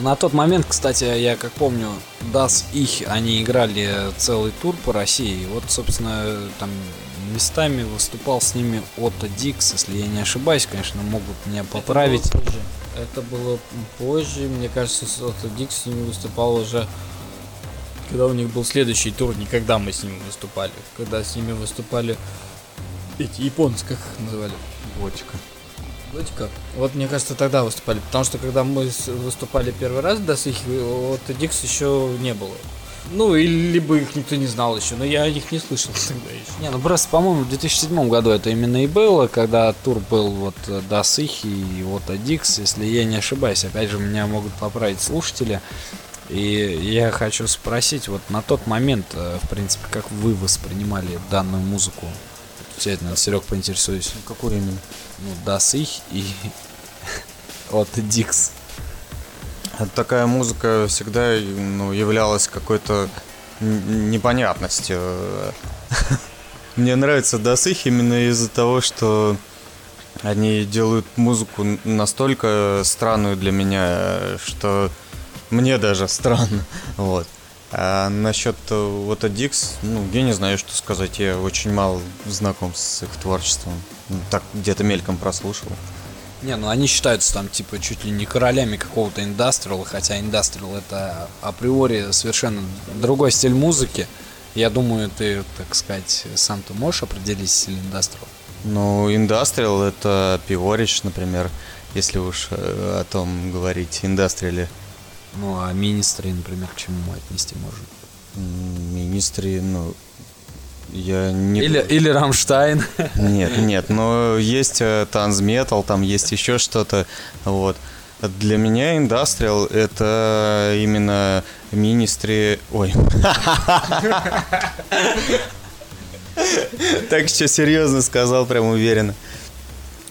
На тот момент, кстати, я как помню, Das их, они играли целый тур по России. И вот, собственно, там местами выступал с ними Отто Дикс, если я не ошибаюсь, конечно, могут меня поправить. Это было позже. Это было позже, мне кажется, с Отто Дикс с ними выступал уже, когда у них был следующий тур, не когда мы с ними выступали, когда с ними выступали эти японцы, как их называли? Готика. Готика. Вот мне кажется, тогда выступали, потому что когда мы выступали первый раз, с их, Отто Дикс еще не было. Ну, или либо их никто не знал еще, но я о них не слышал тогда еще. Не, ну просто, по-моему, в 2007 году это именно и было, когда тур был вот Das их и вот Dix, если я не ошибаюсь. Опять же, меня могут поправить слушатели. И я хочу спросить, вот на тот момент, э, в принципе, как вы воспринимали данную музыку? Действительно, Серег, поинтересуюсь. Какую именно? Ну, Das их и от Dix. А Такая музыка всегда ну, являлась какой-то непонятностью. Мне нравится Досых именно из-за того, что они делают музыку настолько странную для меня, что мне даже странно. Вот. А насчет э, вот Дикс, ну, я не знаю, что сказать. Я очень мало знаком с их творчеством. Ну, Так где-то мельком прослушал. Не, ну они считаются там типа чуть ли не королями какого-то индастриала, хотя индастриал это априори совершенно другой стиль музыки. Я думаю, ты, так сказать, сам ты можешь определить стиль индастриал. Ну, индастриал это пиворич, например, если уж э, о том говорить, индастриале. Ну, а министры, например, к чему мы отнести можем? М, Министри, ну, я не... Или, или Рамштайн. Нет, нет, но есть танцметал, там есть еще что-то, вот. Для меня индастриал это именно министри... Ой. Так что серьезно сказал, прям уверенно.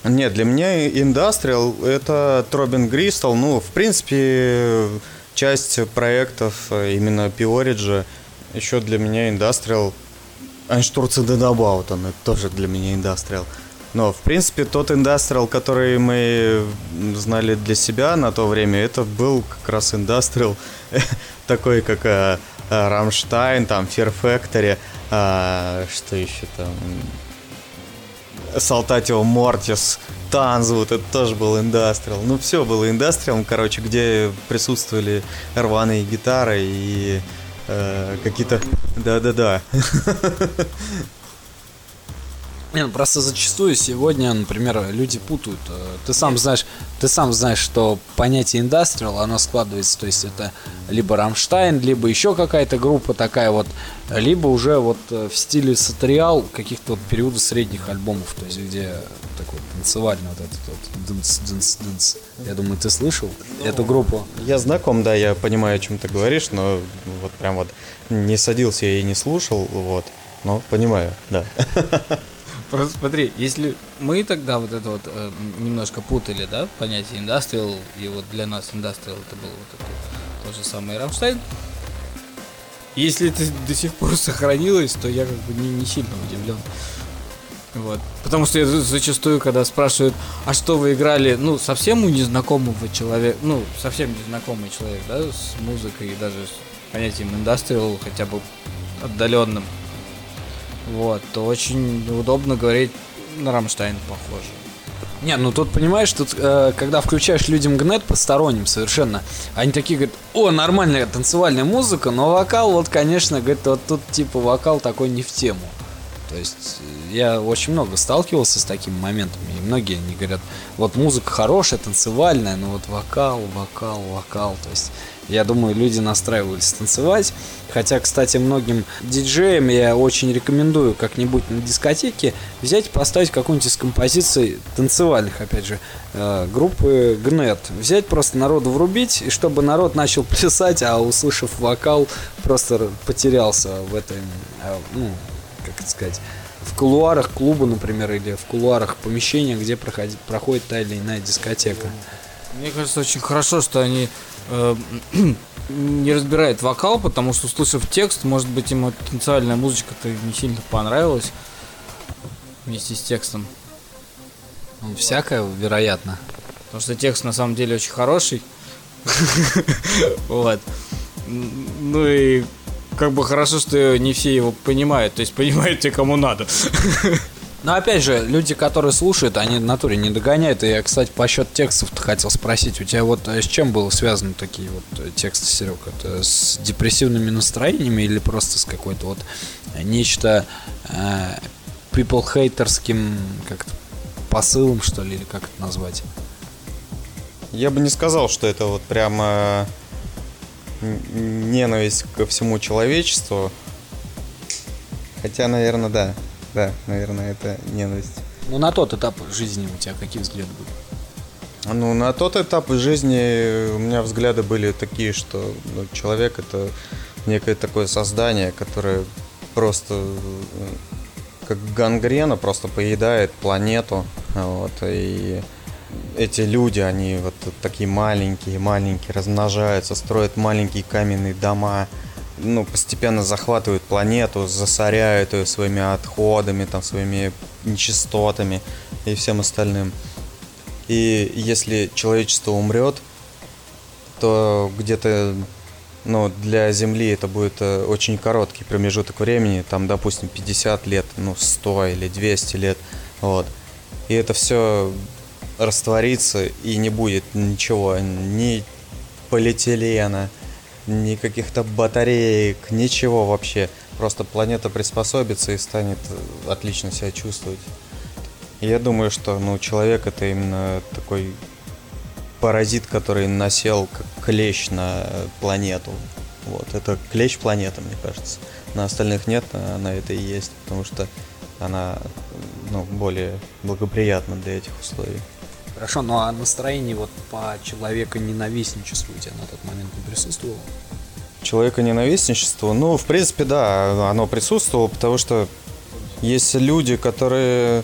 Нет, для меня индастриал это Тробин Гристал. Ну, в принципе, часть проектов э, именно Пиориджа. Еще для меня индастриал Einstürzen den Abauten, это тоже для меня индастриал. Но, в принципе, тот индастриал, который мы знали для себя на то время, это был как раз индастриал такой, как э, э, Рамштайн, там, Fear Factory, а, что еще там, Салтатио Мортис, Танзвуд, это тоже был индастриал. Ну, все было индастриалом, короче, где присутствовали рваные гитары и э, какие-то... Да-да-да. Не, ну просто зачастую сегодня, например, люди путают. Э, Ты сам знаешь, ты сам знаешь, что понятие индастриал, оно складывается, то есть это либо Рамштайн, либо еще какая-то группа такая вот, либо уже вот э, в стиле сатериал каких-то вот периодов средних альбомов, то есть где такой танцевальный вот этот вот дынс, дынс, дынс. Я думаю, ты слышал эту группу? Я знаком, да, я понимаю, о чем ты говоришь, но вот прям вот не садился я и не слушал, вот. Но понимаю, да. Просто смотри, если мы тогда вот это вот э, немножко путали, да, понятие индастриал, и вот для нас индастриал это был вот это, тот же самый Рамштайн. Если это до сих пор сохранилось, то я как бы не, не сильно удивлен. Вот. Потому что я за- зачастую, когда спрашивают, а что вы играли, ну, совсем у незнакомого человека, ну, совсем незнакомый человек, да, с музыкой и даже с понятием индастриал хотя бы отдаленным, вот, то очень удобно говорить на Рамштайн похоже. Не, ну тут понимаешь, тут э, когда включаешь людям гнет посторонним совершенно, они такие говорят, о, нормальная танцевальная музыка, но вокал вот, конечно, говорит, вот тут типа вокал такой не в тему. То есть э, я очень много сталкивался с такими моментами, и многие они говорят, вот музыка хорошая, танцевальная, но вот вокал, вокал, вокал, то есть я думаю, люди настраивались танцевать. Хотя, кстати, многим диджеям я очень рекомендую как-нибудь на дискотеке взять и поставить какую-нибудь из композиций танцевальных, опять же, э, группы Гнет. Взять просто народу врубить, и чтобы народ начал плясать, а услышав вокал, просто потерялся в этой, э, ну, как это сказать, в кулуарах клуба, например, или в кулуарах помещения, где проходит, проходит та или иная дискотека. Мне кажется, очень хорошо, что они э, не разбирают вокал, потому что, услышав текст, может быть, им эта танцевальная музычка-то не сильно понравилась вместе с текстом. Ну, всякое, вероятно. Потому что текст на самом деле очень хороший. Вот. Ну и как бы хорошо, что не все его понимают. То есть понимают те, кому надо. Но опять же, люди, которые слушают, они в натуре не догоняют. И я, кстати, по счет текстов хотел спросить, у тебя вот э, с чем было связаны такие вот э, тексты, Серег? Это с депрессивными настроениями или просто с какой-то вот э, нечто э, people хейтерским как-то посылом, что ли, или как это назвать? Я бы не сказал, что это вот прямо н- ненависть ко всему человечеству. Хотя, наверное, да. Да, наверное, это ненависть. Ну, на тот этап жизни у тебя какие взгляды были? Ну, на тот этап жизни у меня взгляды были такие, что ну, человек это некое такое создание, которое просто э, как гангрена просто поедает планету. Вот, и эти люди, они вот такие маленькие, маленькие, размножаются, строят маленькие каменные дома, ну, постепенно захватывают планету, засоряют ее своими отходами, там, своими нечистотами и всем остальным. И если человечество умрет, то где-то ну, для Земли это будет э, очень короткий промежуток времени, там, допустим, 50 лет, ну, 100 или 200 лет, вот. И это все растворится, и не будет ничего, ни полиэтилена, ни каких-то батареек, ничего вообще. Просто планета приспособится и станет э, отлично себя чувствовать. Я думаю, что ну, человек это именно такой паразит, который насел как клещ на э, планету. Вот, это клещ планеты, мне кажется. На остальных нет, а на это и есть, потому что она ну, более благоприятна для этих условий. Хорошо, ну а настроение вот по человека ненавистничеству у тебя на тот момент не присутствовало? Человека ненавистничество, ну, в принципе, да, оно присутствовало, потому что есть люди, которые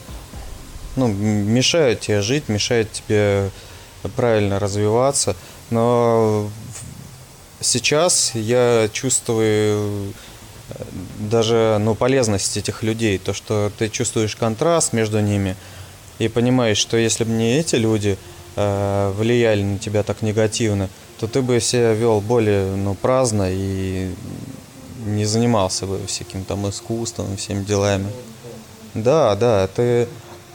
ну, мешают тебе жить, мешают тебе правильно развиваться, но сейчас я чувствую э, даже ну, полезность этих людей, то, что ты чувствуешь контраст между ними и понимаешь, что если бы не эти люди э, влияли на тебя так негативно, то ты бы себя вел более ну, праздно и не занимался бы всяким там искусством, всеми делами. Да, да, ты,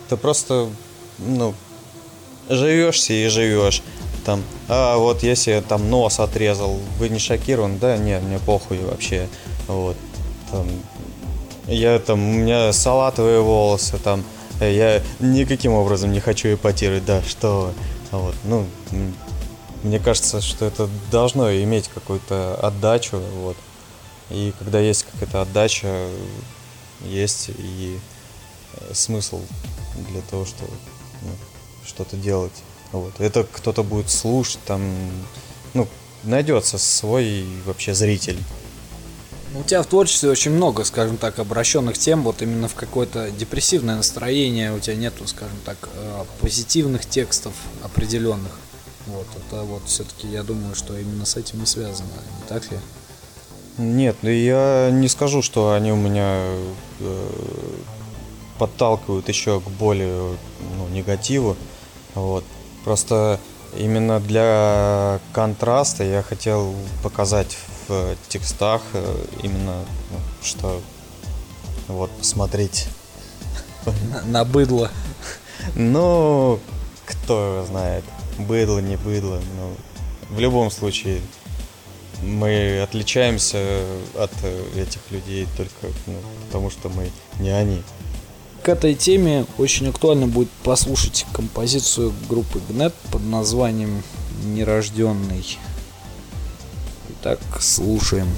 ты просто, ну, живешь и живешь. Там, а вот если там нос отрезал, вы не шокирован? Да, нет, мне похуй вообще. Вот. Там, я там, у меня салатовые волосы, там, я никаким образом не хочу эпатировать, да, что вот, ну, мне кажется, что это должно иметь какую-то отдачу, вот. И когда есть какая-то отдача, есть и э, смысл для того, чтобы ну, что-то делать. Вот. Это кто-то будет слушать, там, ну, найдется свой вообще зритель. У тебя в творчестве очень много, скажем так, обращенных тем, вот именно в какое-то депрессивное настроение, у тебя нету, скажем так, э, позитивных текстов определенных. Вот, это вот все-таки, я думаю, что именно с этим и связано, не так ли? Нет, ну я не скажу, что они у меня э, подталкивают еще к более ну, негативу. Вот. Просто именно для контраста я хотел показать в текстах э, именно, ну, что вот посмотреть. На, на быдло. Ну, кто знает, быдло, не быдло. Ну, в любом случае, мы отличаемся от этих людей только ну, потому, что мы не они. К этой теме очень актуально будет послушать композицию группы Гнет под названием «Нерожденный». Итак, слушаем.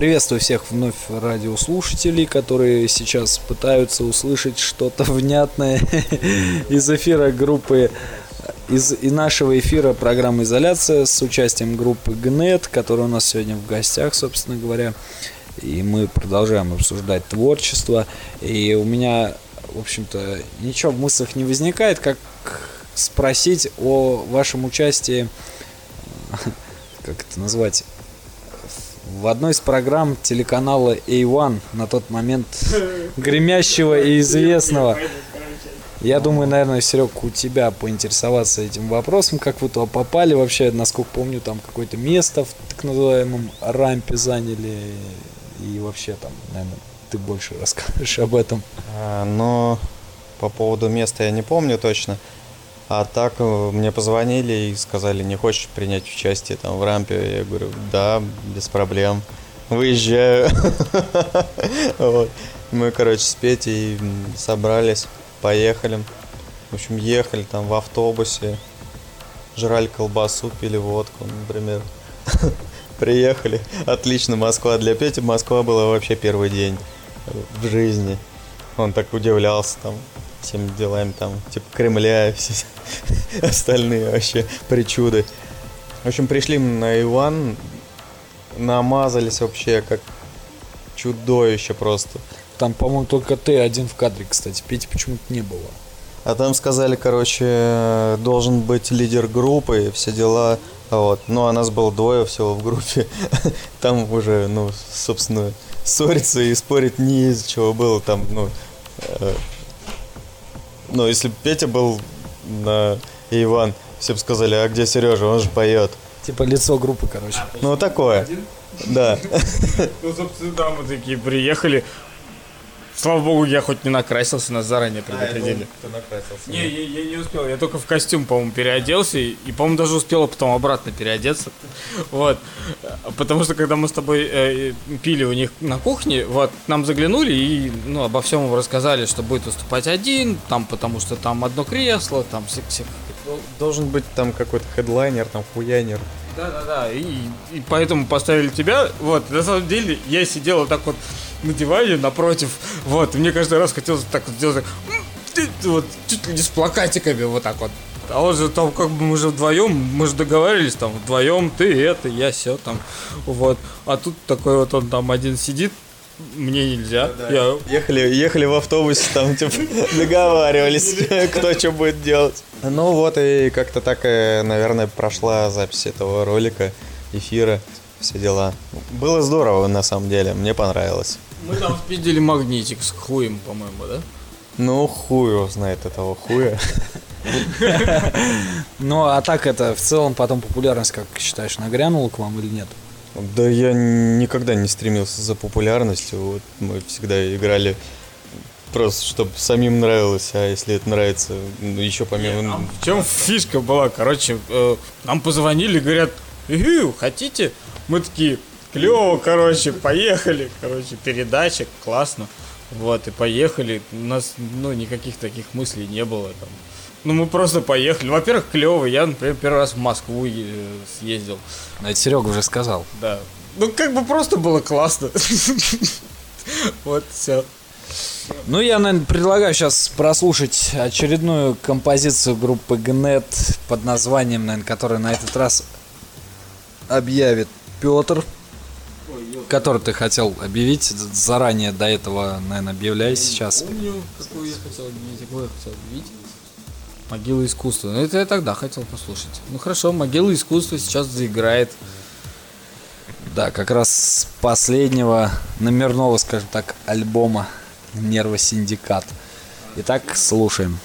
Приветствую всех вновь радиослушателей, которые сейчас пытаются услышать что-то внятное из эфира группы из и нашего эфира программы «Изоляция» с участием группы ГНЕТ, которая у нас сегодня в гостях, собственно говоря. и мы продолжаем обсуждать творчество. И у меня, в общем-то, ничего в мыслях не возникает, как спросить о вашем участии, как это назвать, в одной из программ телеканала A1 на тот момент гремящего и известного. Я думаю, наверное, Серег, у тебя поинтересоваться этим вопросом, как вы туда попали вообще, насколько помню, там какое-то место в так называемом рампе заняли, и вообще там, наверное, ты больше расскажешь об этом. А, но по поводу места я не помню точно. А так э, мне позвонили и сказали, не хочешь принять участие там в рампе? Я говорю, да, без проблем. Выезжаю. Мы, короче, с Петей собрались, поехали. В общем, ехали там в автобусе, жрали колбасу, пили водку, например. Приехали. Отлично, Москва. Для Пети Москва была вообще первый день в жизни. Он так удивлялся там всеми делами там, типа Кремля и все остальные вообще причуды. В общем, пришли мы на Иван, намазались вообще как чудовище просто. Там, по-моему, только ты один в кадре, кстати. Пети почему-то не было. А там сказали, короче, должен быть лидер группы и все дела. Вот. Ну, а нас было двое всего в группе. Там уже, ну, собственно, ссориться и спорить не из-за чего было. Там, ну, э, ну, если бы Петя был на и Иван, все бы сказали, а где Сережа, он же поет. Типа лицо группы, короче. Ну, такое. Да. Ну, собственно, да, мы такие приехали. Слава богу, я хоть не накрасился, нас заранее предупредили. Не, я, я не успел, я только в костюм, по-моему, переоделся, и, и, по-моему, даже успел потом обратно переодеться. Вот. Потому что, когда мы с тобой э, пили у них на кухне, вот, нам заглянули и, ну, обо всем рассказали, что будет выступать один, там, потому что там одно кресло, там, всех, всех Должен быть там какой-то хедлайнер, там хуянер. да, да, да. И, и поэтому поставили тебя. Вот, на самом деле, я сидел вот так вот на диване напротив. Вот, и мне каждый раз хотелось так вот сделать, так, «М, ты», вот, чуть ли не с плакатиками, вот так вот. А он же там как бы мы же вдвоем, мы же договаривались там вдвоем, ты это, я все там, вот. А тут такой вот он там один сидит, мне нельзя. Я Ехали, ехали в автобусе, там, типа, договаривались, кто что будет делать. Ну вот и как-то так, э, наверное, прошла запись этого ролика, эфира, все дела. Было здорово, на самом деле, мне понравилось. Мы там спиздили магнитик с хуем, по-моему, да? Ну, хуй его знает этого хуя. Ну, а так это в целом потом популярность, как считаешь, нагрянула к вам или нет? Да я никогда не стремился за популярностью. Вот мы всегда играли просто, чтобы самим нравилось, а если это нравится, ну, еще помимо... В чем фишка была? Короче, э, нам позвонили, говорят, «Иху, хотите? Мы такие, клево, короче, поехали. Короче, передача, классно. Вот, и поехали. У нас, ну, никаких таких мыслей не было там. Ну, мы просто поехали. Во-первых, клево. Я, например, первый раз в Москву э, съездил. Ну, это Серега уже сказал. Да. Ну, как бы просто было классно. Вот, все. Ну, я, наверное, предлагаю сейчас прослушать очередную композицию группы ГНЕТ под названием, наверное, которая на этот раз объявит Петр, который ты хотел объявить заранее до этого, наверное, объявляй сейчас. Помню, какую я хотел объявить, какую я хотел объявить. Могила искусства. Ну, это я тогда хотел послушать. Ну, хорошо, могила искусства сейчас заиграет. Да, как раз с последнего номерного, скажем так, альбома Нервосиндикат. Итак, слушаем.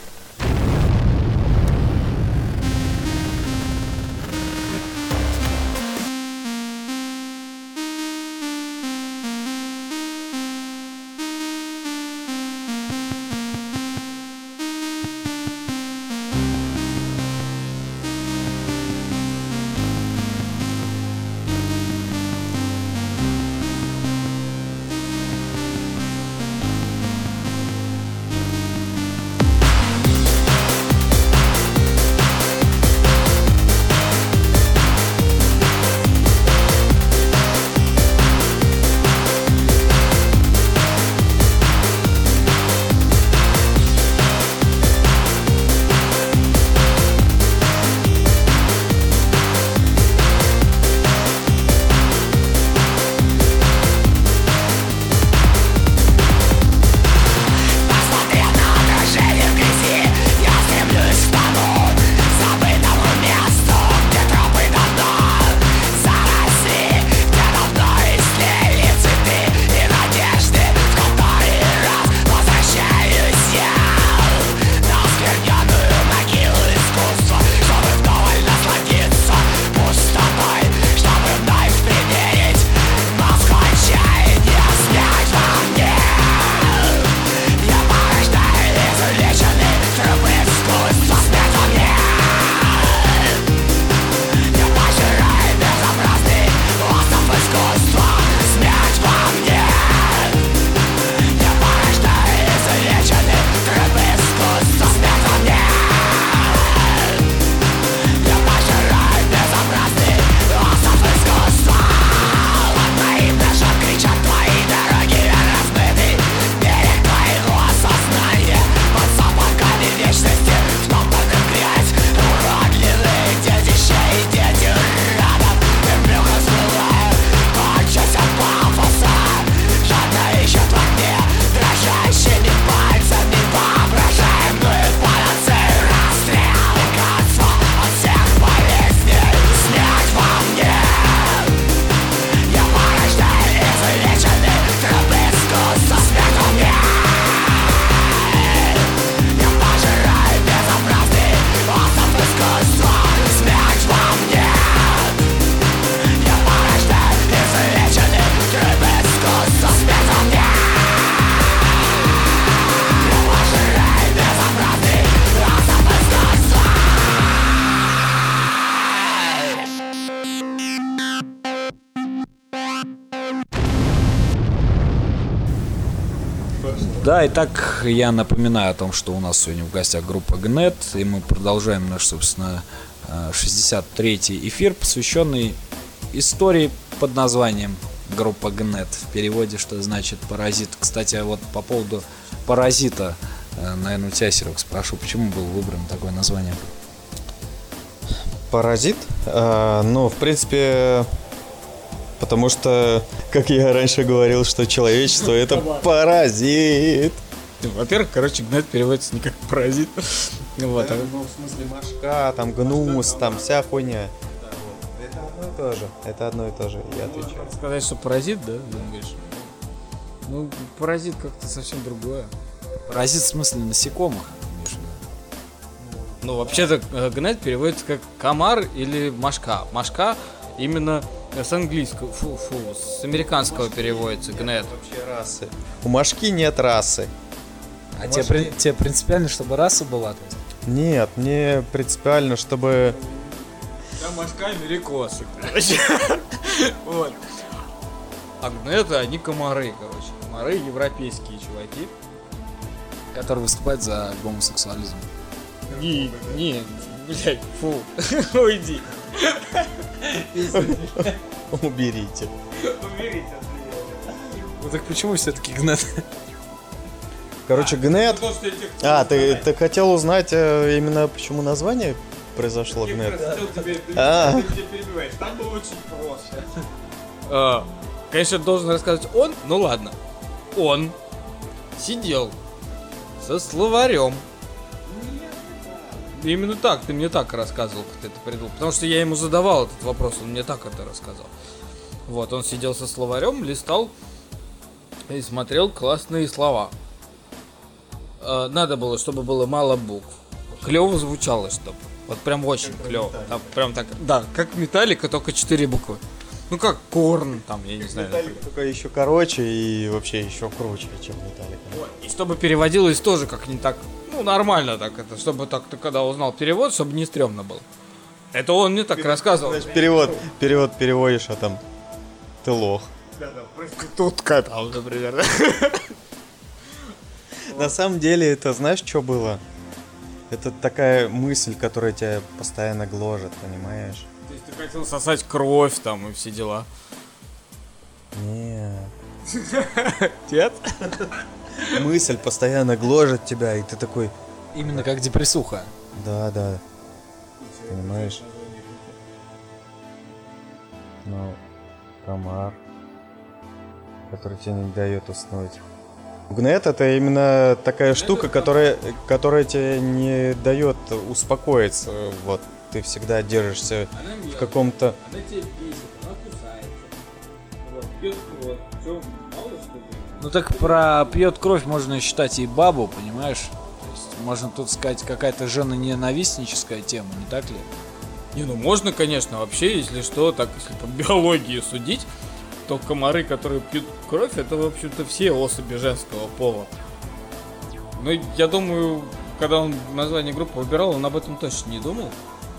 Да, итак, я напоминаю о том, что у нас сегодня в гостях группа ГНЕТ, и мы продолжаем наш, собственно, 63-й эфир, посвященный истории под названием группа ГНЕТ. В переводе, что значит паразит. Кстати, вот по поводу паразита, э, наверное, у тебя, Серег, спрошу, почему было выбрано такое название? Паразит? А, ну, в принципе, потому что, как я раньше говорил, что человечество это паразит. Во-первых, короче, гнет переводится не как паразит. Вот. а- Ну, в смысле машка, там гнус, там вся хуйня. Это одно и то же. Это одно и то же, я отвечаю. Сказать, что паразит, да? Ну, паразит как-то совсем другое. Паразит в смысле насекомых. Ну, вообще-то э, гнет переводится как комар или машка. Машка именно с английского, фу, фу, с американского переводится гнет. Вообще расы. У машки нет расы. А тебе, при- тебе принципиально, чтобы раса была? то есть? Нет, мне принципиально, чтобы... Да, машка америкосы, короче. Вот. А гнеты, они комары, короче. Комары европейские чуваки. Который выступает за гомосексуализм. Не, не, блядь, фу, уйди. Уберите. Ну так почему все-таки гнет? Короче, гнет... А, ты, ты хотел узнать э, именно почему название произошло гнет? А. Там было очень просто. А, Конечно, должен рассказать он, ну ладно. Он сидел со словарем. Именно так, ты мне так рассказывал, как ты это придумал. Потому что я ему задавал этот вопрос, он мне так это рассказал. Вот, он сидел со словарем, листал и смотрел классные слова. Э, Надо было, чтобы было мало букв. Клево звучало, чтобы. Вот прям очень клево. Там прям так. Да, как металлика, только четыре буквы. Ну как корн, там, я не знаю. например. Только еще короче и вообще еще круче, чем Металлика. И чтобы переводилось тоже как не так, ну нормально так это, чтобы так ты когда узнал перевод, чтобы не стрёмно было. Это он мне так рассказывал. Значит, перевод, перевод переводишь, а там ты лох. Проститутка там, например. На самом деле, это знаешь, что было? Это такая мысль, которая тебя постоянно гложет, понимаешь? То есть ты хотел сосать кровь там и все дела. Нет. Нет? Мысль постоянно гложет тебя, и ты такой, Именно как депрессуха. да, да. Понимаешь? Ну, комар, который тебе не дает уснуть. Гнет это именно такая штука, которая, которая тебе не дает успокоиться. Вот ты всегда держишься в каком-то Она тебе бесит, она кусается. Вот, пьет что ли? Ну так про пьет кровь можно считать и бабу, понимаешь? То есть можно тут сказать какая-то женоненавистническая тема, не так ли? Не, ну можно, конечно, вообще, если что, так, если по биологии судить, то комары, которые пьют кровь, это, в общем-то, все особи женского пола. Ну, я думаю, когда он название группы выбирал, он об этом точно не думал.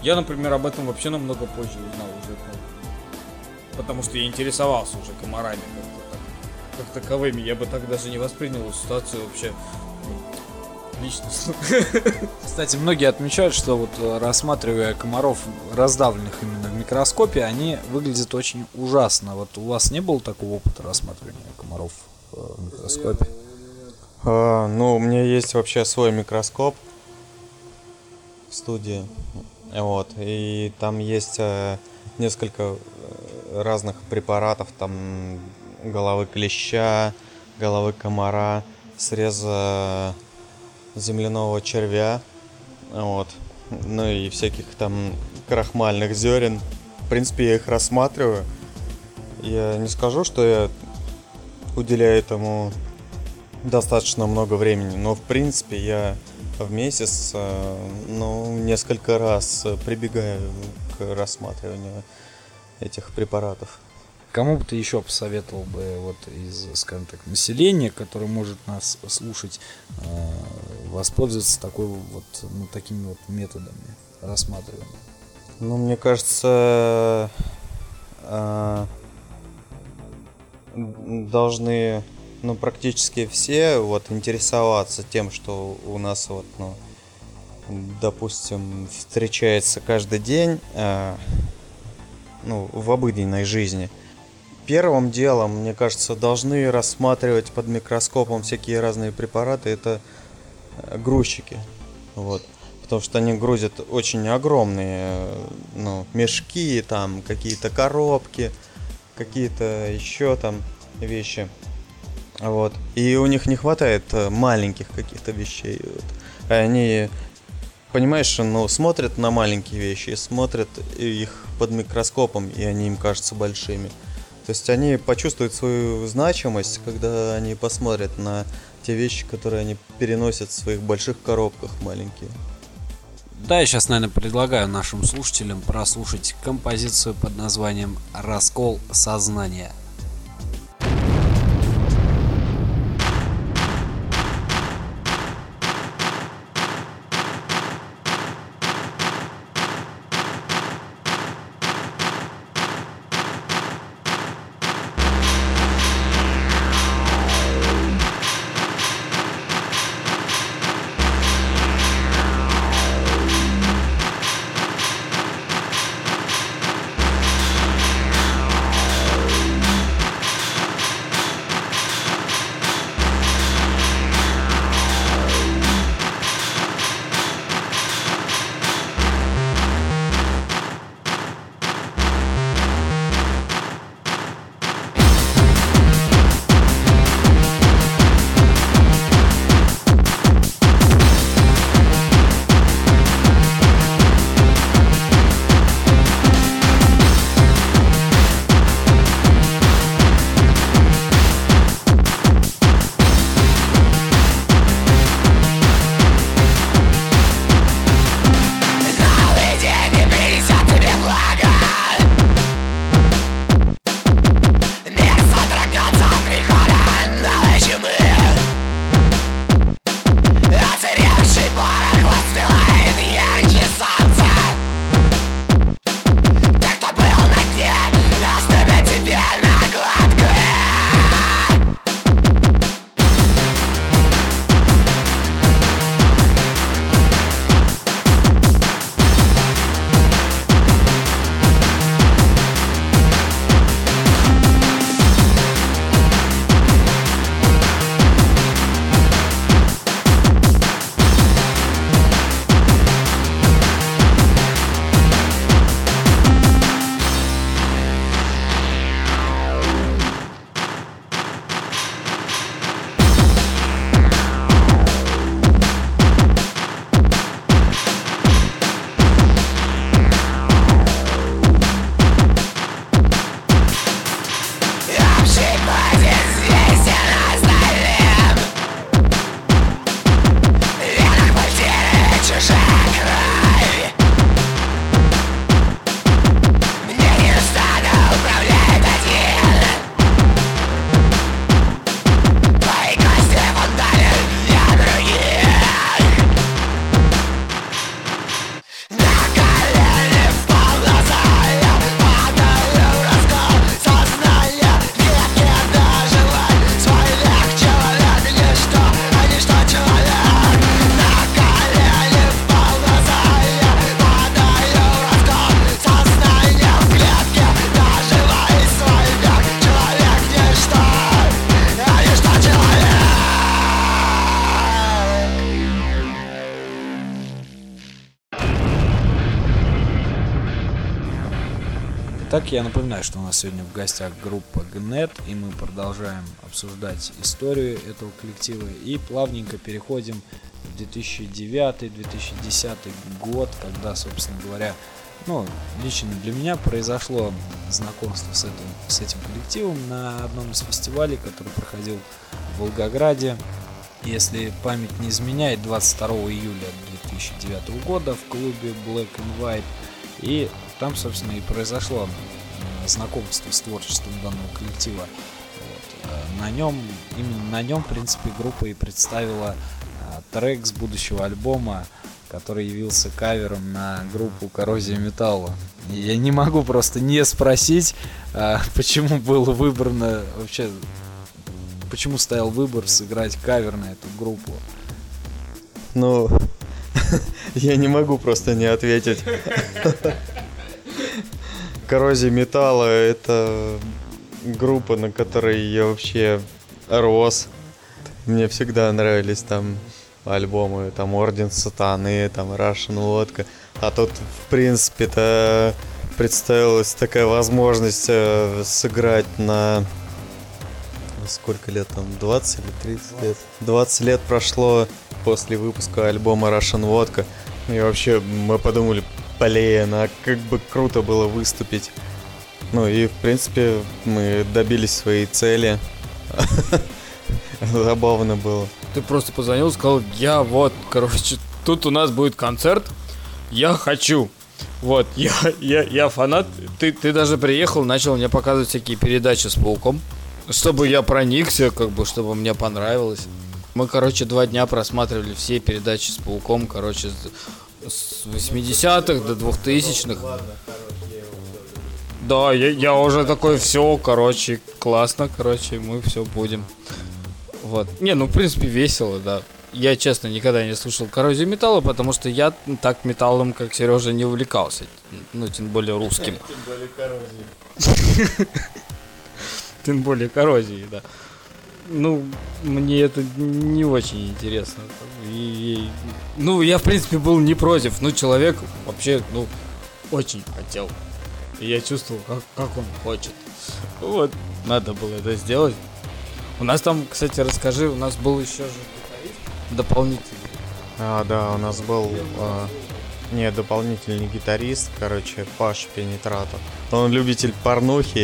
Я, например, об этом вообще намного позже узнал уже. Потому что я интересовался уже комарами как таковыми. Я бы так даже не воспринял эту ситуацию вообще личностно. Кстати, многие отмечают, что вот э, рассматривая комаров раздавленных именно в микроскопе, они выглядят очень ужасно. Вот у вас не было такого опыта рассматривания комаров э, в микроскопе? А, ну, у меня есть вообще свой микроскоп в студии. Вот. И там есть э, несколько разных препаратов, там головы клеща, головы комара, среза земляного червя. Вот. Ну и всяких там крахмальных зерен. В принципе, я их рассматриваю. Я не скажу, что я уделяю этому достаточно много времени, но в принципе я в месяц, э, ну, несколько раз прибегаю к рассматриванию этих препаратов. Кому бы ты еще посоветовал бы вот из, скажем так, населения, которое может нас слушать, э, воспользоваться такой вот, ну, такими вот методами рассматривания? Ну, мне кажется, э, должны ну, практически все вот интересоваться тем, что у нас вот, ну, допустим, встречается каждый день, э, ну, в обыденной жизни. Первым делом, мне кажется, должны рассматривать под микроскопом всякие разные препараты. Это э, грузчики. Вот. Потому что они грузят очень огромные э, ну, мешки, там какие-то коробки, какие-то еще там вещи. Вот. И у них не хватает э, маленьких каких-то вещей. Вот. Они, понимаешь, ну, смотрят на маленькие вещи, смотрят их под микроскопом, и они им кажутся большими. То есть они почувствуют свою значимость, когда они посмотрят на те вещи, которые они переносят в своих больших коробках маленькие. Да, я сейчас, наверное, предлагаю нашим слушателям прослушать композицию под названием «Раскол сознания». Я напоминаю, что у нас сегодня в гостях группа ГНЕТ, и мы продолжаем обсуждать историю этого коллектива и плавненько переходим в 2009-2010 год, когда, собственно говоря, ну, лично для меня произошло знакомство с этим, с этим коллективом на одном из фестивалей, который проходил в Волгограде. Если память не изменяет, 22 июля 2009 года в клубе Black and White. И там, собственно, и произошло э, знакомство с творчеством данного коллектива. Вот. Э, на нем, именно на нем, в принципе, группа и представила э, трек с будущего альбома, который явился кавером на группу Коррозия Металла. И я не могу просто не спросить, почему было выбрано вообще почему стоял выбор сыграть кавер на эту группу? Ну, я не могу просто не ответить. Коррозия металла это группа, на которой я вообще рос. Мне всегда нравились там альбомы, там Орден Сатаны, там Russian Водка. А тут, в принципе-то, представилась такая возможность э, сыграть на... Сколько лет там? 20 или 30 лет? 20 лет прошло после выпуска альбома Russian Водка. И вообще мы подумали, блин, а как бы круто было выступить. Ну и, в принципе, мы добились своей цели. Забавно было. Ты просто позвонил, сказал, я вот, короче, тут у нас будет концерт, я хочу. Вот, я, я, я фанат. Ты, ты даже приехал, начал мне показывать всякие передачи с пауком, чтобы я проникся, как бы, чтобы мне понравилось. Мы, короче, два дня просматривали все передачи с пауком, короче, с 80-х до 2000-х. Да, я, я уже такой, все, короче, классно, короче, мы все будем. Вот. Не, ну, в принципе, весело, да. Я, честно, никогда не слушал коррозию металла, потому что я так металлом, как Сережа, не увлекался. Ну, тем более русским. Тем более коррозией. Тем более коррозией, да. Ну, мне это не очень интересно. И, и, ну, я, в принципе, был не против. Ну, человек вообще, ну, очень хотел. И я чувствовал, как, как он хочет. Вот, надо было это сделать. У нас там, кстати, расскажи, у нас был еще же дополнительный. А, да, у нас был а, не дополнительный гитарист, короче, Паш Пенетратов. Он любитель порнухи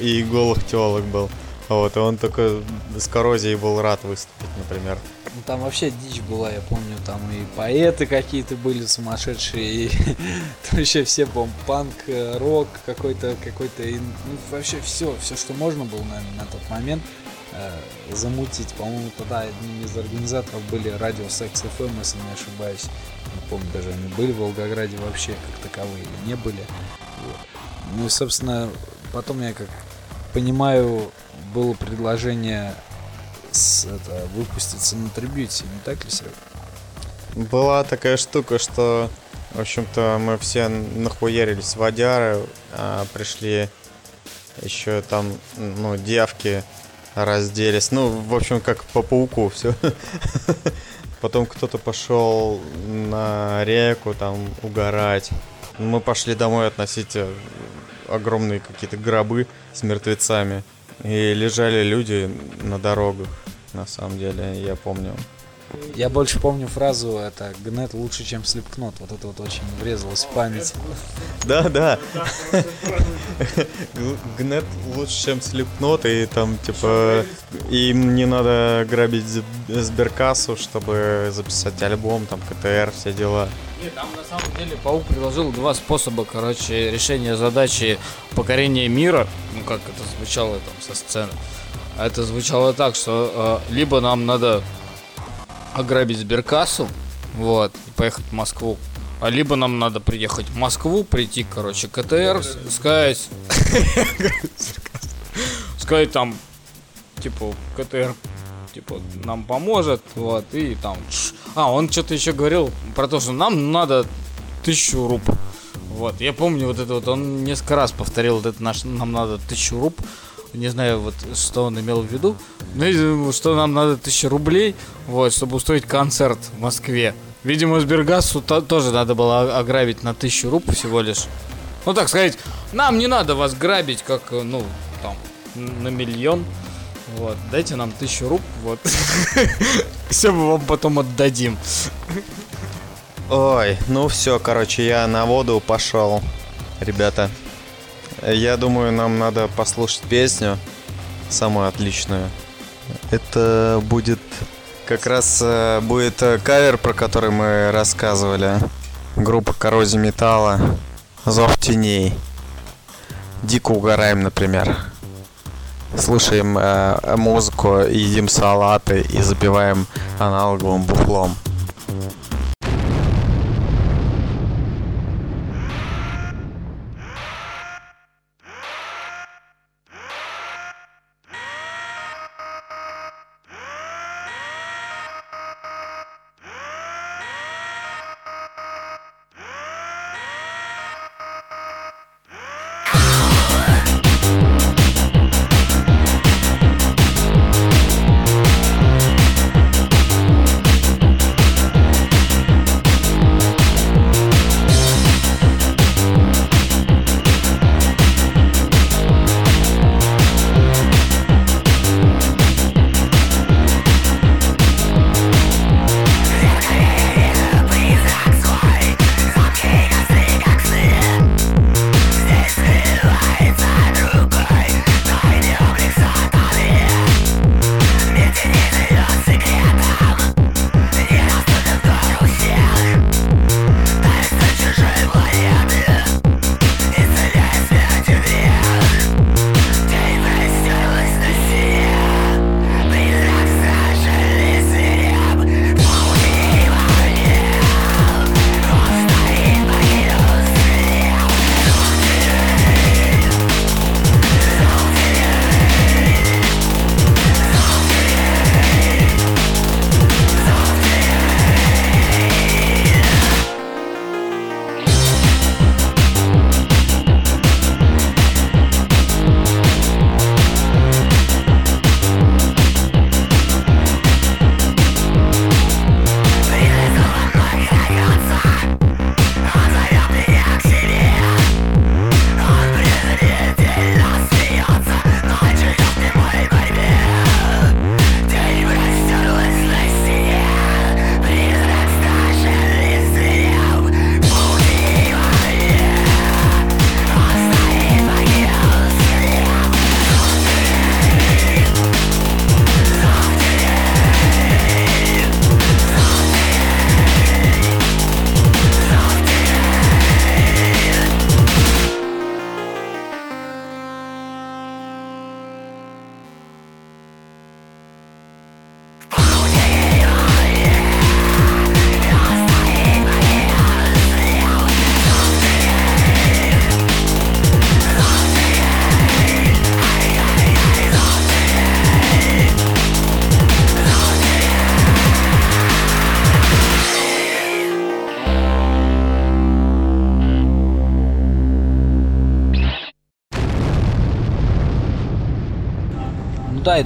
и, и голых телок был. Вот, и он только с коррозией был рад выступить, например. Ну там вообще дичь была, я помню, там и поэты какие-то были сумасшедшие, и вообще все панк, рок какой-то, какой-то, ну вообще все, все, что можно было, наверное, на тот момент э, замутить. По-моему, тогда одним из организаторов были радио Sex FM, если не ошибаюсь. Не помню, даже они были в Волгограде вообще как таковые или не были. Вот. Ну и, собственно, потом я как понимаю, было предложение с, это, выпуститься на трибюте, не так ли, Серега? Была такая штука, что, в общем-то, мы все нахуярились водяры, а пришли еще там, ну, девки разделись. Ну, в общем, как по пауку все. Потом кто-то пошел на реку там угорать. Мы пошли домой относить э, огромные какие-то гробы с мертвецами. И лежали люди на дорогах, на самом деле, я помню. Я больше помню фразу, это Гнет лучше, чем Слепкнот. Вот это вот очень врезалось в память. Да, да. Гнет лучше, чем Слепкнот, и там, типа, им не надо грабить сберкассу, чтобы записать альбом, там, КТР, все дела. Нет, там на самом деле Паук предложил два способа, короче, решения задачи покорения мира. Ну, как это звучало там со сцены. А это звучало так, что э, либо нам надо ограбить сберкассу, вот, и поехать в Москву. А либо нам надо приехать в Москву, прийти, короче, КТР, сказать... Сказать там, типа, КТР, типа, нам поможет, вот, и там... А, он что-то еще говорил про то, что нам надо тысячу руб. Вот, я помню вот это вот, он несколько раз повторил вот это наш, нам надо тысячу руб не знаю, вот что он имел в виду, ну, что нам надо тысяча рублей, вот, чтобы устроить концерт в Москве. Видимо, Сбергасу то, тоже надо было ограбить на тысячу рублей всего лишь. Ну, так сказать, нам не надо вас грабить, как, ну, там, на миллион. Вот, дайте нам тысячу руб, вот. Все мы вам потом отдадим. Ой, ну все, короче, я на воду пошел, ребята. Я думаю, нам надо послушать песню, самую отличную. Это будет как раз э, будет э, кавер, про который мы рассказывали. Группа Коррозия Металла. Зов теней. Дико угораем, например. Слушаем э, музыку, едим салаты и запиваем аналоговым бухлом.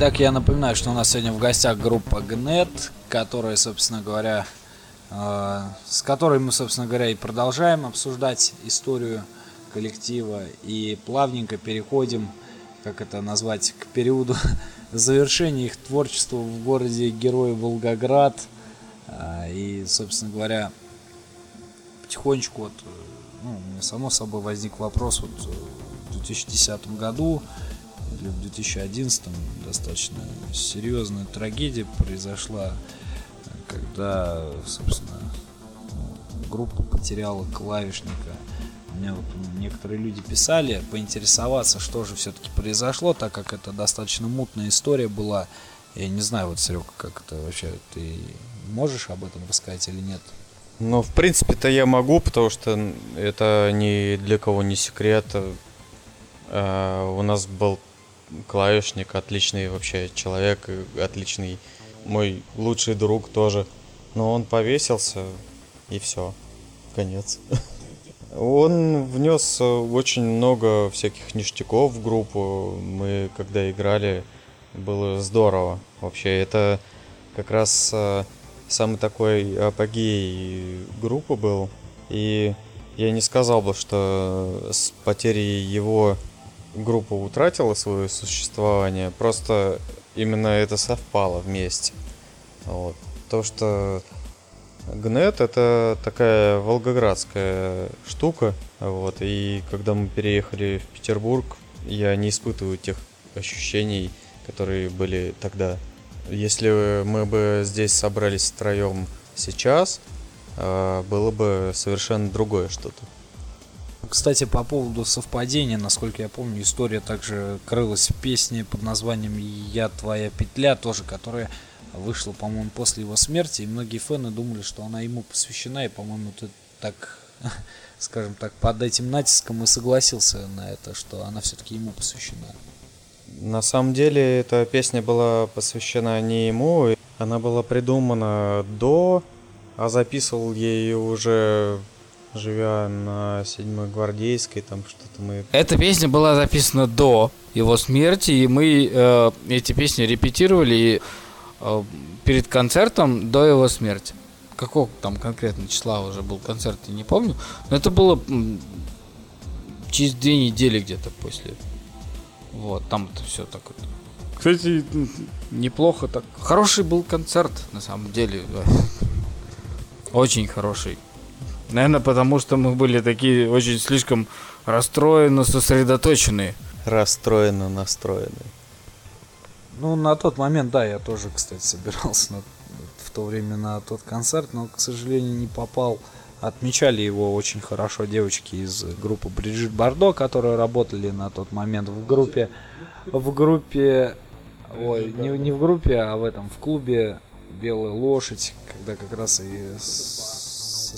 Итак, я напоминаю, что у нас сегодня в гостях группа ГНЕТ, которая, собственно говоря, э, с которой мы, собственно говоря, и продолжаем обсуждать историю коллектива и плавненько переходим, как это назвать, к периоду завершения их творчества в городе Герой Волгоград. Э, и, собственно говоря, потихонечку вот, э, ну, само собой возник вопрос вот э, в 2010 году или в 2011 достаточно серьезная трагедия произошла, когда, собственно, группа потеряла клавишника. Мне вот некоторые люди писали поинтересоваться, что же все-таки произошло, так как это достаточно мутная история была. Я не знаю, вот, Серега, как это вообще, ты можешь об этом рассказать или нет? Ну, в принципе-то я могу, потому что это ни для кого не секрет. А, у нас был клавишник, отличный вообще человек, отличный мой лучший друг тоже. Но он повесился, и все. Конец. Он внес очень много всяких ништяков в группу. Мы когда играли, было здорово. Вообще, это как раз а, самый такой апогей группы был. И я не сказал бы, что с потерей его группа утратила свое существование, просто именно это совпало вместе. Вот. То, что ГНЕТ это такая волгоградская штука, вот, и когда мы переехали в Петербург, я не испытываю тех ощущений, которые были тогда. Если мы бы здесь собрались втроем сейчас, а, было бы совершенно другое что-то. Кстати, по поводу совпадения, насколько я помню, история также крылась в песне под названием «Я твоя петля», тоже, которая вышла, по-моему, после его смерти, и многие фэны думали, что она ему посвящена, и, по-моему, ты так, скажем так, под этим натиском и согласился на это, что она все-таки ему посвящена. На самом деле эта песня была посвящена не ему, она была придумана до, а записывал ее уже живя на седьмой гвардейской, там что-то мы... Эта песня была записана до его смерти, и мы э, эти песни репетировали э, перед концертом до его смерти. Какого там конкретно числа уже был концерт, я не помню. Но это было через две недели где-то после вот, там это все так вот. Кстати, неплохо так. Хороший был концерт, на самом деле. Очень хороший. Наверное, потому что мы были такие очень слишком расстроенно сосредоточенные. Расстроенно настроены. Ну, на тот момент, да, я тоже, кстати, собирался на, в то время на тот концерт, но, к сожалению, не попал. Отмечали его очень хорошо девочки из группы Бриджит Бардо, которые работали на тот момент в группе. В группе... Ой, не, не в группе, а в этом, в клубе Белая лошадь, когда как раз и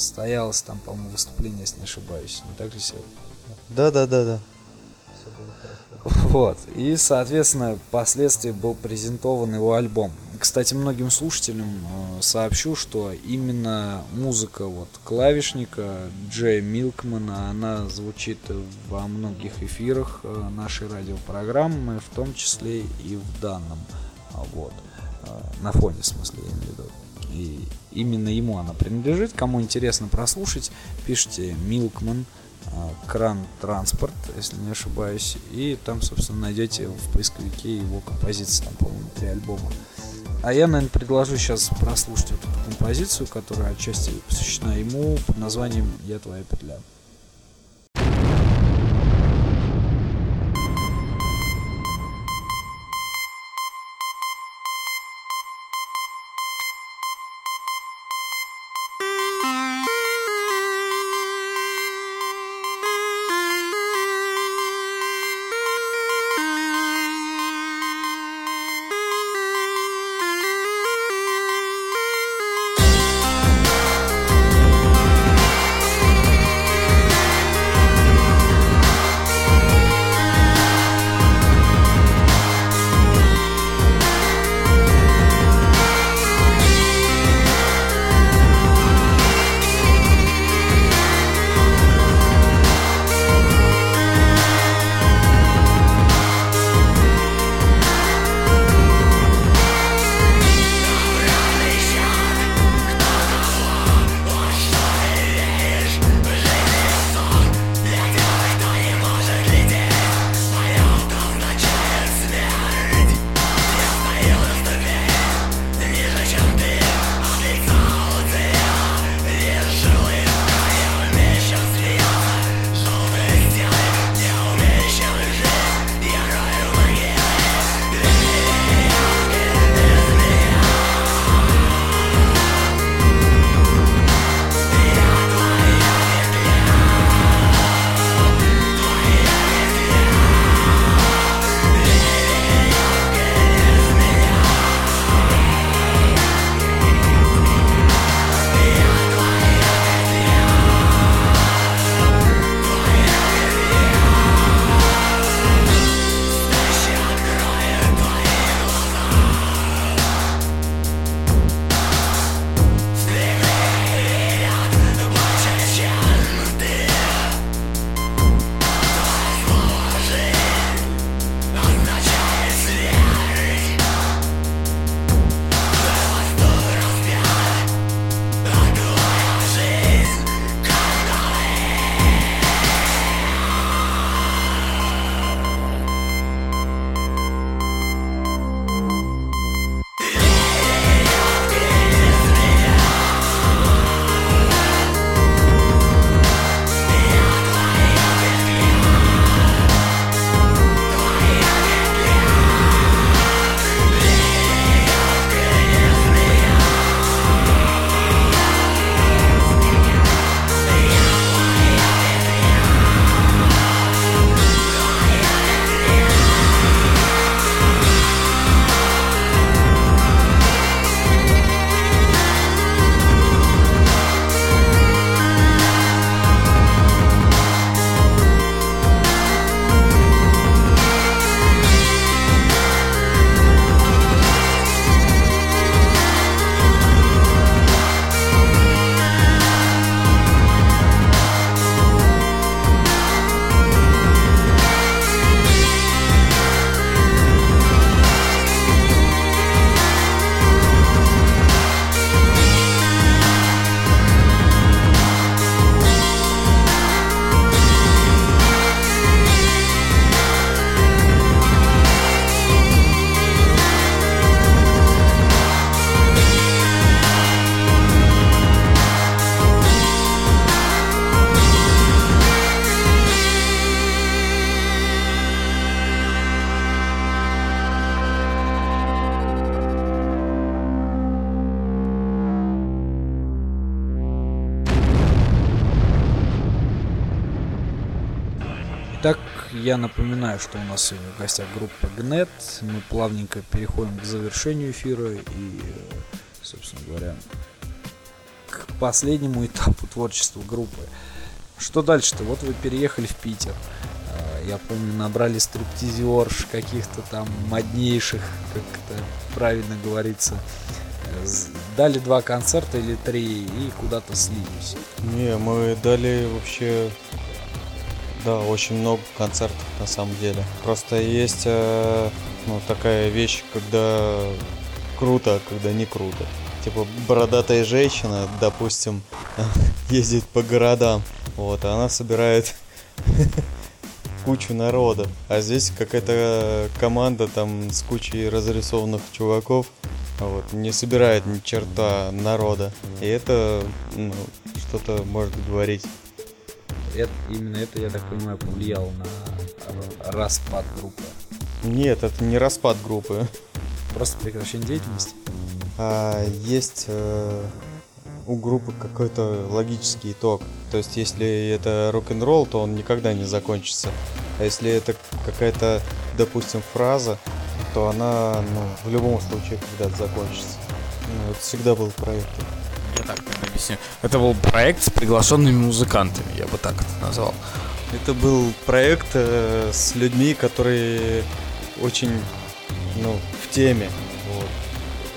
состоялось там, по-моему, выступление, если не ошибаюсь. Не так ли, Сергей? Да, да, да, да. Вот. И, соответственно, впоследствии был презентован его альбом. Кстати, многим слушателям э, сообщу, что именно музыка вот клавишника Джея Милкмана, она звучит во многих эфирах э, нашей радиопрограммы, в том числе и в данном. Вот. Э, на фоне, в смысле, я имею в виду. И именно ему она принадлежит. Кому интересно прослушать, пишите Милкман кран транспорт, если не ошибаюсь, и там, собственно, найдете в поисковике его композиции, там, по-моему, три альбома. А я, наверное, предложу сейчас прослушать вот эту композицию, которая отчасти посвящена ему под названием «Я твоя петля». Я напоминаю, что у нас сегодня в гостях группа ГНЕТ. Мы плавненько переходим к завершению эфира и, собственно говоря, к последнему этапу творчества группы. Что дальше-то? Вот вы переехали в Питер. Э, Я помню, набрали стриптизерш каких-то там моднейших, как это правильно говорится. Дали два концерта или три и куда-то слились. Не, мы дали вообще, да, очень много концертов на самом деле. Просто есть э, ну, такая вещь, когда круто, а когда не круто. Типа бородатая женщина, допустим, ездит по городам, вот, и она собирает кучу народа. А здесь какая-то команда там с кучей разрисованных чуваков, вот, не собирает ни черта народа. И это ну, что-то может говорить. Это, именно это, я так понимаю, повлияло на распад группы. Нет, это не распад группы. Просто прекращение деятельности. А есть э, у группы какой-то логический итог. То есть, если это рок-н-ролл, то он никогда не закончится. А если это какая-то, допустим, фраза, то она ну, в любом случае когда-то закончится. Ну, это всегда был проект. Я так объясню. Это был проект с приглашенными музыкантами, я бы так это назвал. Это был проект э, с людьми, которые очень ну, в теме. Вот.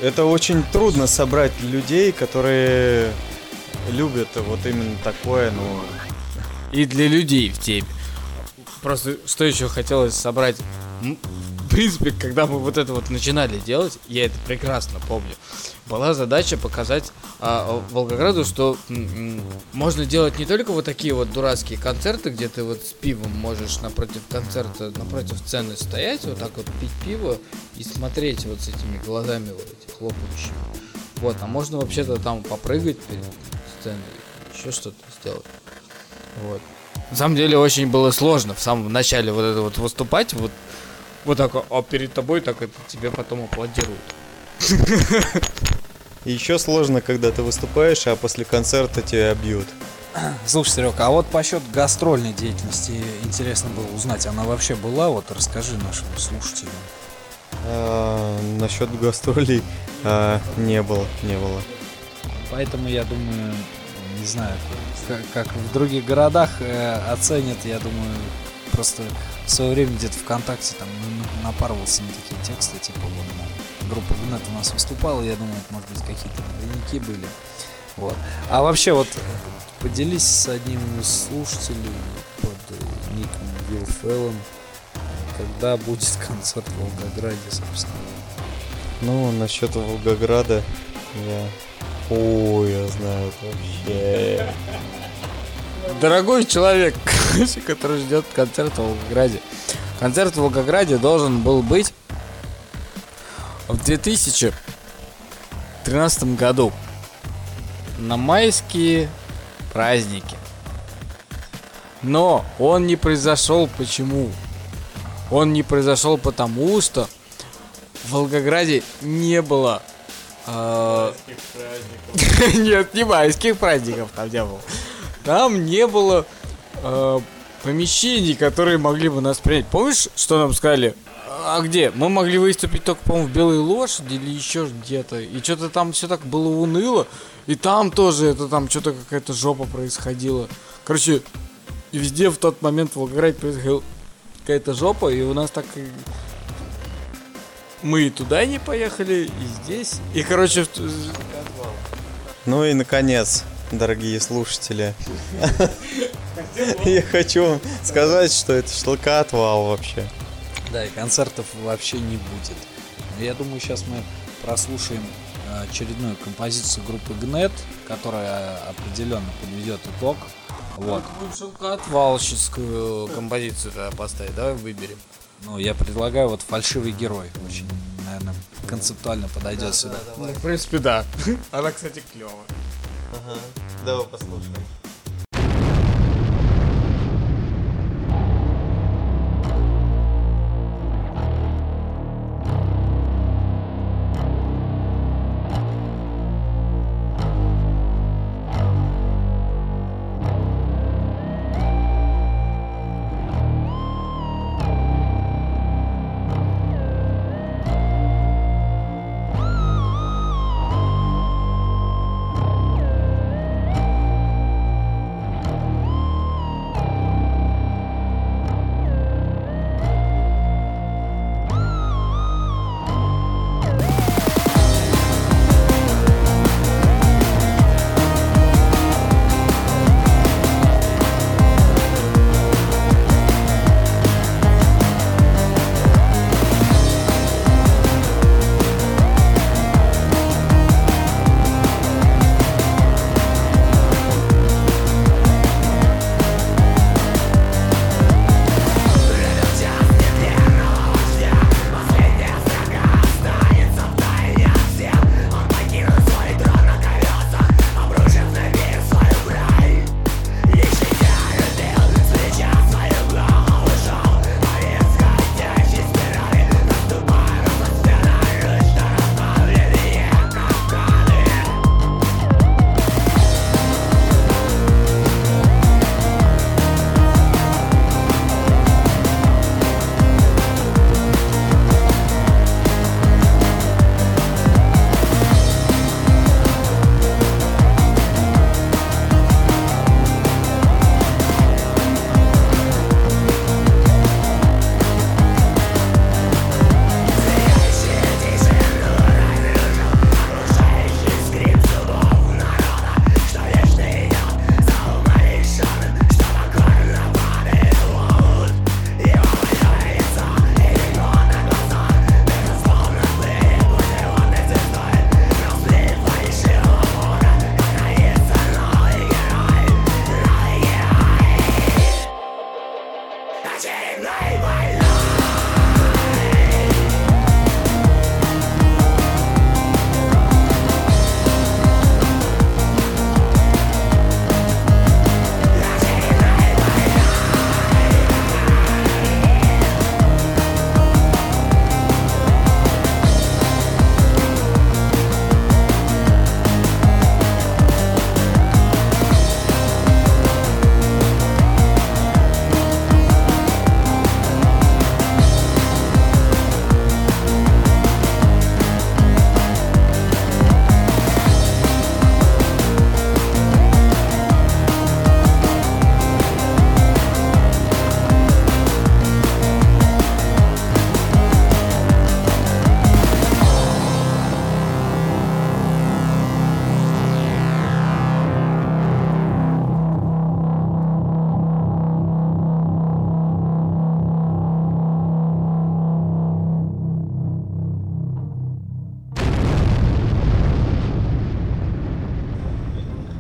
Это очень трудно собрать людей, которые любят вот именно такое, ну, И для людей в теме. Просто что еще хотелось собрать? Принципе, когда мы вот это вот начинали делать, я это прекрасно помню, была задача показать а, Волгограду, что можно делать не только вот такие вот дурацкие концерты, где ты вот с пивом можешь напротив концерта, напротив сцены стоять, вот так вот пить пиво и смотреть вот с этими глазами вот эти хлопающими. Вот, а можно вообще-то там попрыгать перед сценой, еще что-то сделать. Вот. На самом деле очень было сложно в самом начале вот это вот выступать, вот, вот так, а перед тобой так это тебе потом аплодируют. Еще сложно, когда ты выступаешь, а после концерта тебя бьют. Слушай, Серег, а вот по счету гастрольной деятельности интересно было узнать, она вообще была? Вот расскажи нашим слушателям. А, насчет гастролей а, не было, не было. Поэтому я думаю, не знаю, как, как в других городах э, оценят, я думаю, просто в свое время где-то ВКонтакте там на- напарывался на такие тексты, типа вот ну, группа Гнет у нас выступала, я думаю, это, может быть, какие-то двойники были. Вот. А вообще вот э, поделись с одним из слушателей под э, ником Вилл Феллон, когда будет концерт в Волгограде, собственно. Ну, насчет Волгограда я... Ой, я знаю это вообще. Дорогой человек, который ждет концерт в Волгограде. Концерт в Волгограде должен был быть в 2013 году на майские праздники. Но он не произошел почему? Он не произошел потому, что в Волгограде не было э, Нет, не майских праздников там не было. Там не было э, помещений, которые могли бы нас принять. Помнишь, что нам сказали? А где? Мы могли выступить только, по-моему, в Белой Лошади или еще где-то. И что-то там все так было уныло. И там тоже это там что-то какая-то жопа происходила. Короче, везде в тот момент в Волгограде происходила какая-то жопа, и у нас так. Мы и туда не поехали, и здесь. И, короче, Ну и наконец, дорогие слушатели. Я хочу вам сказать, что это шлакоотвал вообще. Да, и концертов вообще не будет. Я думаю, сейчас мы прослушаем э, очередную композицию группы Гнет, которая определенно подведет итог. Вот. Отвалщицкую композицию тогда поставить, давай выберем. Ну, я предлагаю вот фальшивый герой. Очень, наверное, концептуально подойдет сюда. Ну, в принципе, да. Она, кстати, клевая. Давай послушаем.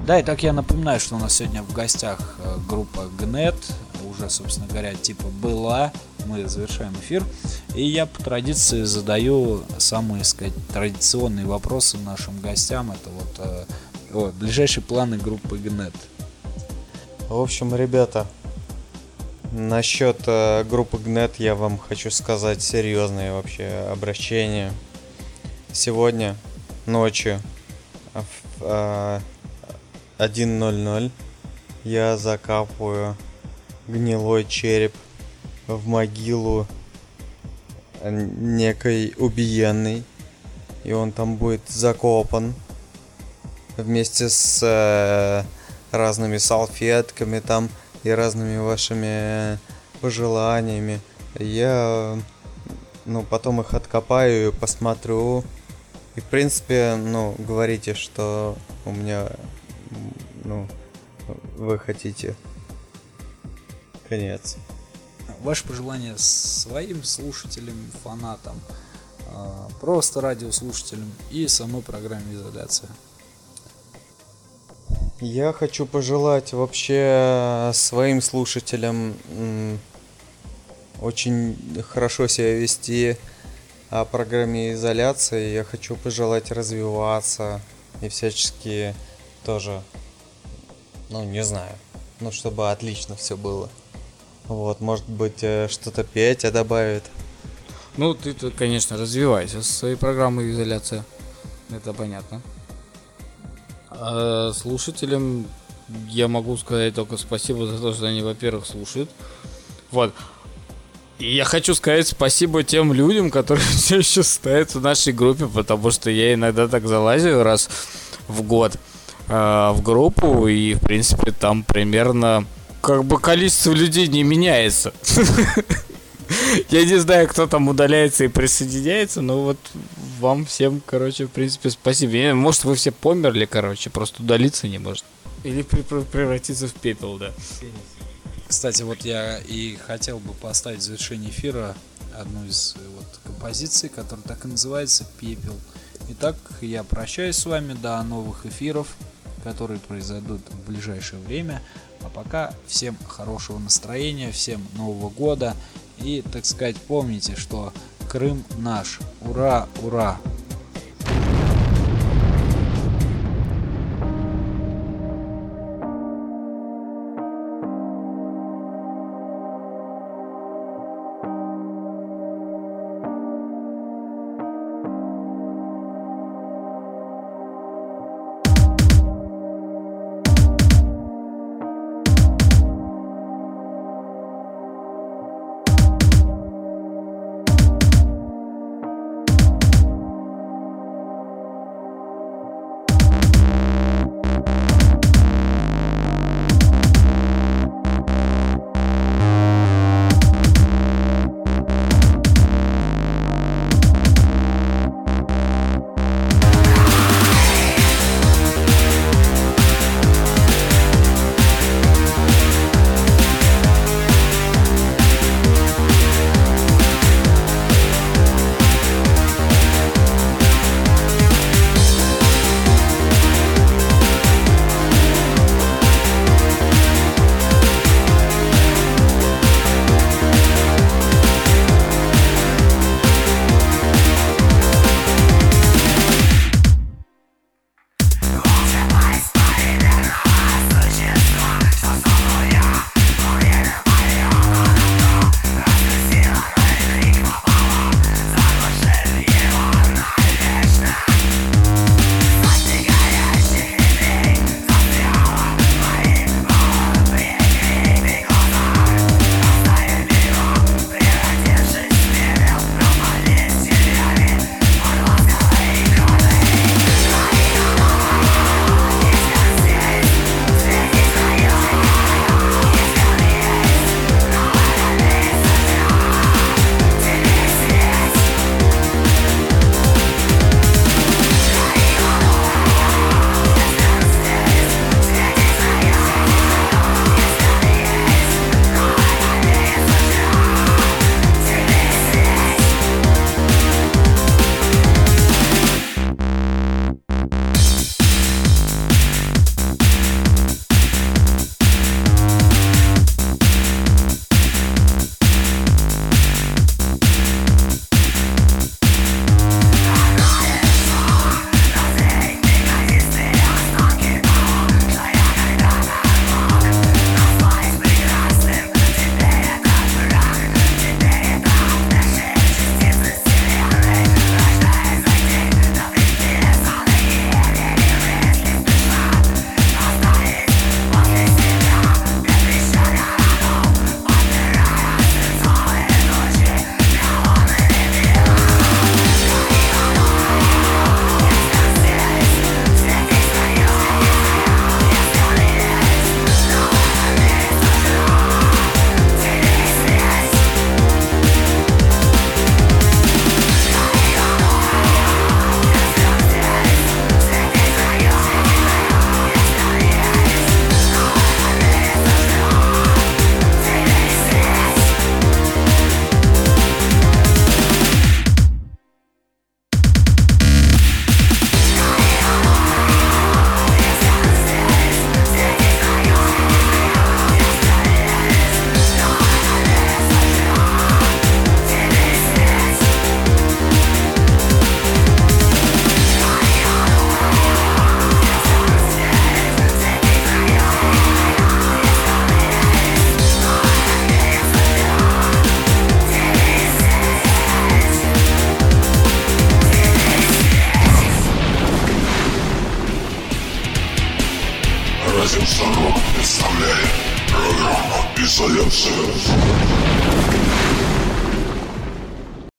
Да, и так я напоминаю, что у нас сегодня в гостях э, группа ГНЕТ, уже, собственно говоря, типа была, мы завершаем эфир, и я по традиции задаю самые, сказать, традиционные вопросы нашим гостям, это вот э, о, ближайшие планы группы ГНЕТ. В общем, ребята, насчет э, группы ГНЕТ я вам хочу сказать серьезное вообще обращение. Сегодня ночью в э, 1.00 я закапываю гнилой череп в могилу некой убиенной. И он там будет закопан вместе с э, разными салфетками там и разными вашими пожеланиями. Я ну потом их откопаю и посмотрю. И в принципе, ну, говорите, что у меня ну, вы хотите. Конец. Ваше пожелание своим слушателям, фанатам, а, просто радиослушателям и самой программе изоляция. Я хочу пожелать вообще своим слушателям очень хорошо себя вести о программе изоляции. Я хочу пожелать развиваться и всячески тоже ну, не знаю. Ну, чтобы отлично все было. Вот, может быть, э, что-то Петя добавит. Ну, ты, -то, конечно, развивайся со своей программой изоляция. Это понятно. А слушателям я могу сказать только спасибо за то, что они, во-первых, слушают. Вот. И я хочу сказать спасибо тем людям, которые все еще стоят в нашей группе, потому что я иногда так залазю раз в год э, в группу, и, в принципе, там примерно как бы количество людей не меняется. Я не знаю, кто там удаляется и присоединяется, но вот вам всем, короче, в принципе, спасибо. Может, вы все померли, короче, просто удалиться не может. Или превратиться в пепел, да. Кстати, вот я и хотел бы поставить в завершение эфира одну из вот композиций, которая так и называется «Пепел». Итак, я прощаюсь с вами до новых эфиров которые произойдут в ближайшее время. А пока всем хорошего настроения, всем Нового года. И, так сказать, помните, что Крым наш. Ура, ура!